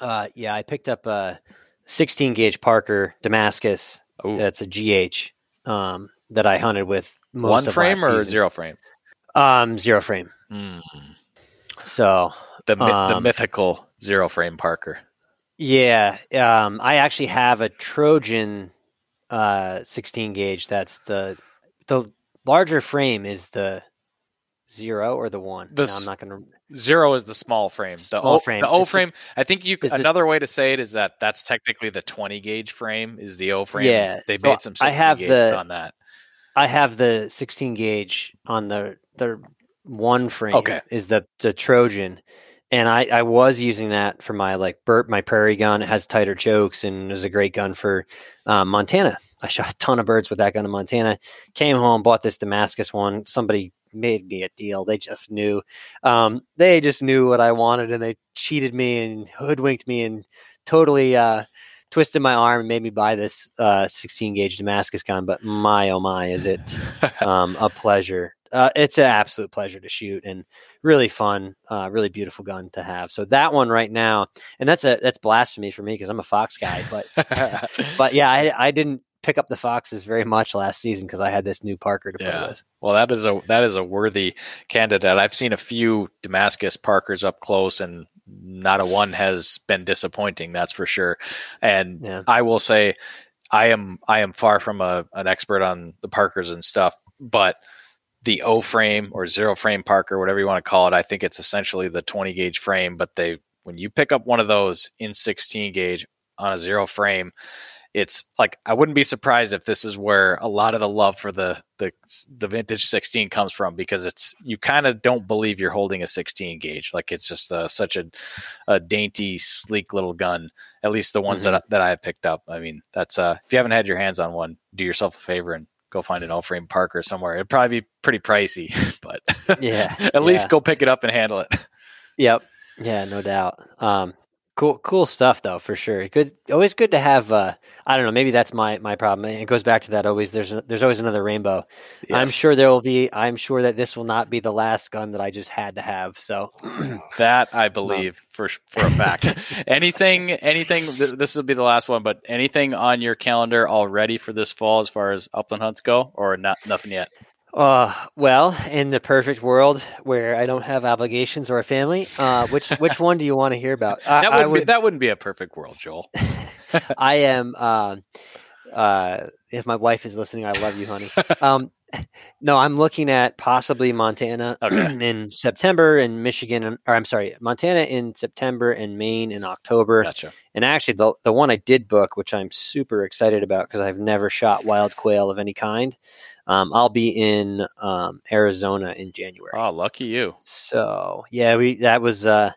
Uh, yeah, I picked up a 16 gauge Parker Damascus. Ooh. That's a GH um, that I hunted with. One frame or zero frame? Um, zero frame. Mm. So the um, the mythical zero frame Parker. Yeah, um, I actually have a Trojan uh, 16 gauge. That's the the larger frame is the zero or the one. The, no, I'm not going to Zero is the small frame. The small o, frame. The O frame. I think you. Another the, way to say it is that that's technically the 20 gauge frame. Is the O frame? Yeah. They so made some. I have the on that. I have the 16 gauge on the the one frame. Okay. Is the the Trojan, and I I was using that for my like burp my prairie gun. It has tighter chokes and it was a great gun for um, Montana. I shot a ton of birds with that gun in Montana. Came home, bought this Damascus one. Somebody made me a deal. They just knew. Um, they just knew what I wanted, and they cheated me and hoodwinked me and totally uh, twisted my arm and made me buy this uh, 16 gauge Damascus gun. But my oh my, is it um, a pleasure? Uh, it's an absolute pleasure to shoot and really fun, uh, really beautiful gun to have. So that one right now, and that's a that's blasphemy for me because I'm a Fox guy, but but yeah, I, I didn't pick up the Foxes very much last season because I had this new Parker to yeah. play with. Well, that is a that is a worthy candidate. I've seen a few Damascus Parkers up close, and not a one has been disappointing. That's for sure. And yeah. I will say, I am I am far from a, an expert on the Parkers and stuff, but the O frame or zero frame Parker, whatever you want to call it, I think it's essentially the 20 gauge frame. But they when you pick up one of those in 16 gauge on a zero frame it's like I wouldn't be surprised if this is where a lot of the love for the the the vintage 16 comes from because it's you kind of don't believe you're holding a 16 gauge like it's just a, such a a dainty sleek little gun at least the ones mm-hmm. that that I have picked up I mean that's uh if you haven't had your hands on one do yourself a favor and go find an O frame Parker somewhere. It'd probably be pretty pricey but yeah at yeah. least go pick it up and handle it. Yep. Yeah no doubt. Um Cool, cool stuff though, for sure. Good, always good to have. Uh, I don't know, maybe that's my my problem. It goes back to that. Always, there's there's always another rainbow. Yes. I'm sure there will be. I'm sure that this will not be the last gun that I just had to have. So that I believe for for a fact. anything, anything. this will be the last one, but anything on your calendar already for this fall as far as upland hunts go, or not? Nothing yet. Uh, well, in the perfect world where I don't have obligations or a family, uh, which which one do you want to hear about? that, wouldn't would, be, that wouldn't be a perfect world, Joel. I am. Uh, uh, if my wife is listening, I love you, honey. Um, no, I'm looking at possibly Montana okay. in September and Michigan, or I'm sorry, Montana in September and Maine in October. Gotcha. And actually, the the one I did book, which I'm super excited about because I've never shot wild quail of any kind. Um, I'll be in um, Arizona in January. Oh, lucky you! So yeah, we that was uh,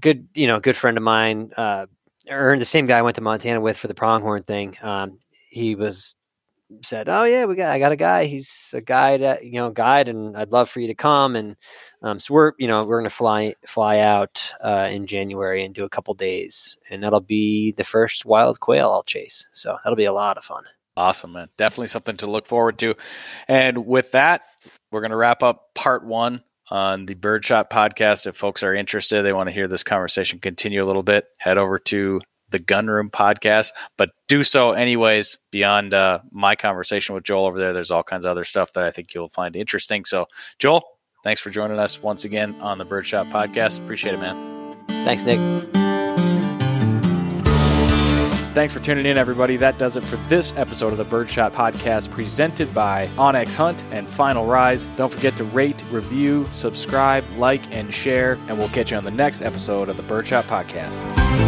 good. You know, good friend of mine, uh, or the same guy I went to Montana with for the pronghorn thing. Um, he was said, "Oh yeah, we got I got a guy. He's a guide, at, you know, guide, and I'd love for you to come." And um, so we're you know we're to fly fly out uh, in January and do a couple days, and that'll be the first wild quail I'll chase. So that'll be a lot of fun. Awesome, man. Definitely something to look forward to. And with that, we're to wrap up part one on the Birdshot podcast. If folks are interested, they want to hear this conversation continue a little bit, head over to the Gunroom podcast, but do so anyways. Beyond uh, my conversation with Joel over there, there's all kinds of other stuff that I think you'll find interesting. So, Joel, thanks for joining us once again on the Birdshot podcast. Appreciate it, man. Thanks, Nick. Thanks for tuning in, everybody. That does it for this episode of the Birdshot Podcast presented by onX Hunt and Final Rise. Don't forget to rate, review, subscribe, like, and share, and we'll catch you on the next episode of the Birdshot Podcast.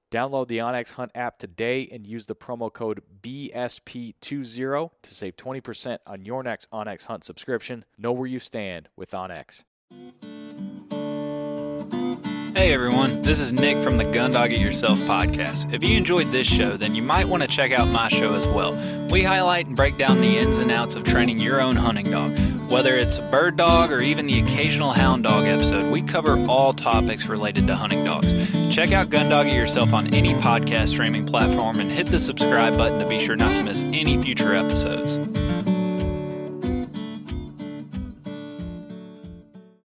Download the onX Hunt app today and use the promo code BSP20 to save 20% on your next onX Hunt subscription. Know where you stand with onX. Hey everyone, this is Nick from the Gun Dog It Yourself podcast. If you enjoyed this show, then you might want to check out my show as well. We highlight and break down the ins and outs of training your own hunting dog. Whether it's a bird dog or even the occasional hound dog episode, we cover all topics related to hunting dogs. Check out Gun Dog Yourself on any podcast streaming platform and hit the subscribe button to be sure not to miss any future episodes.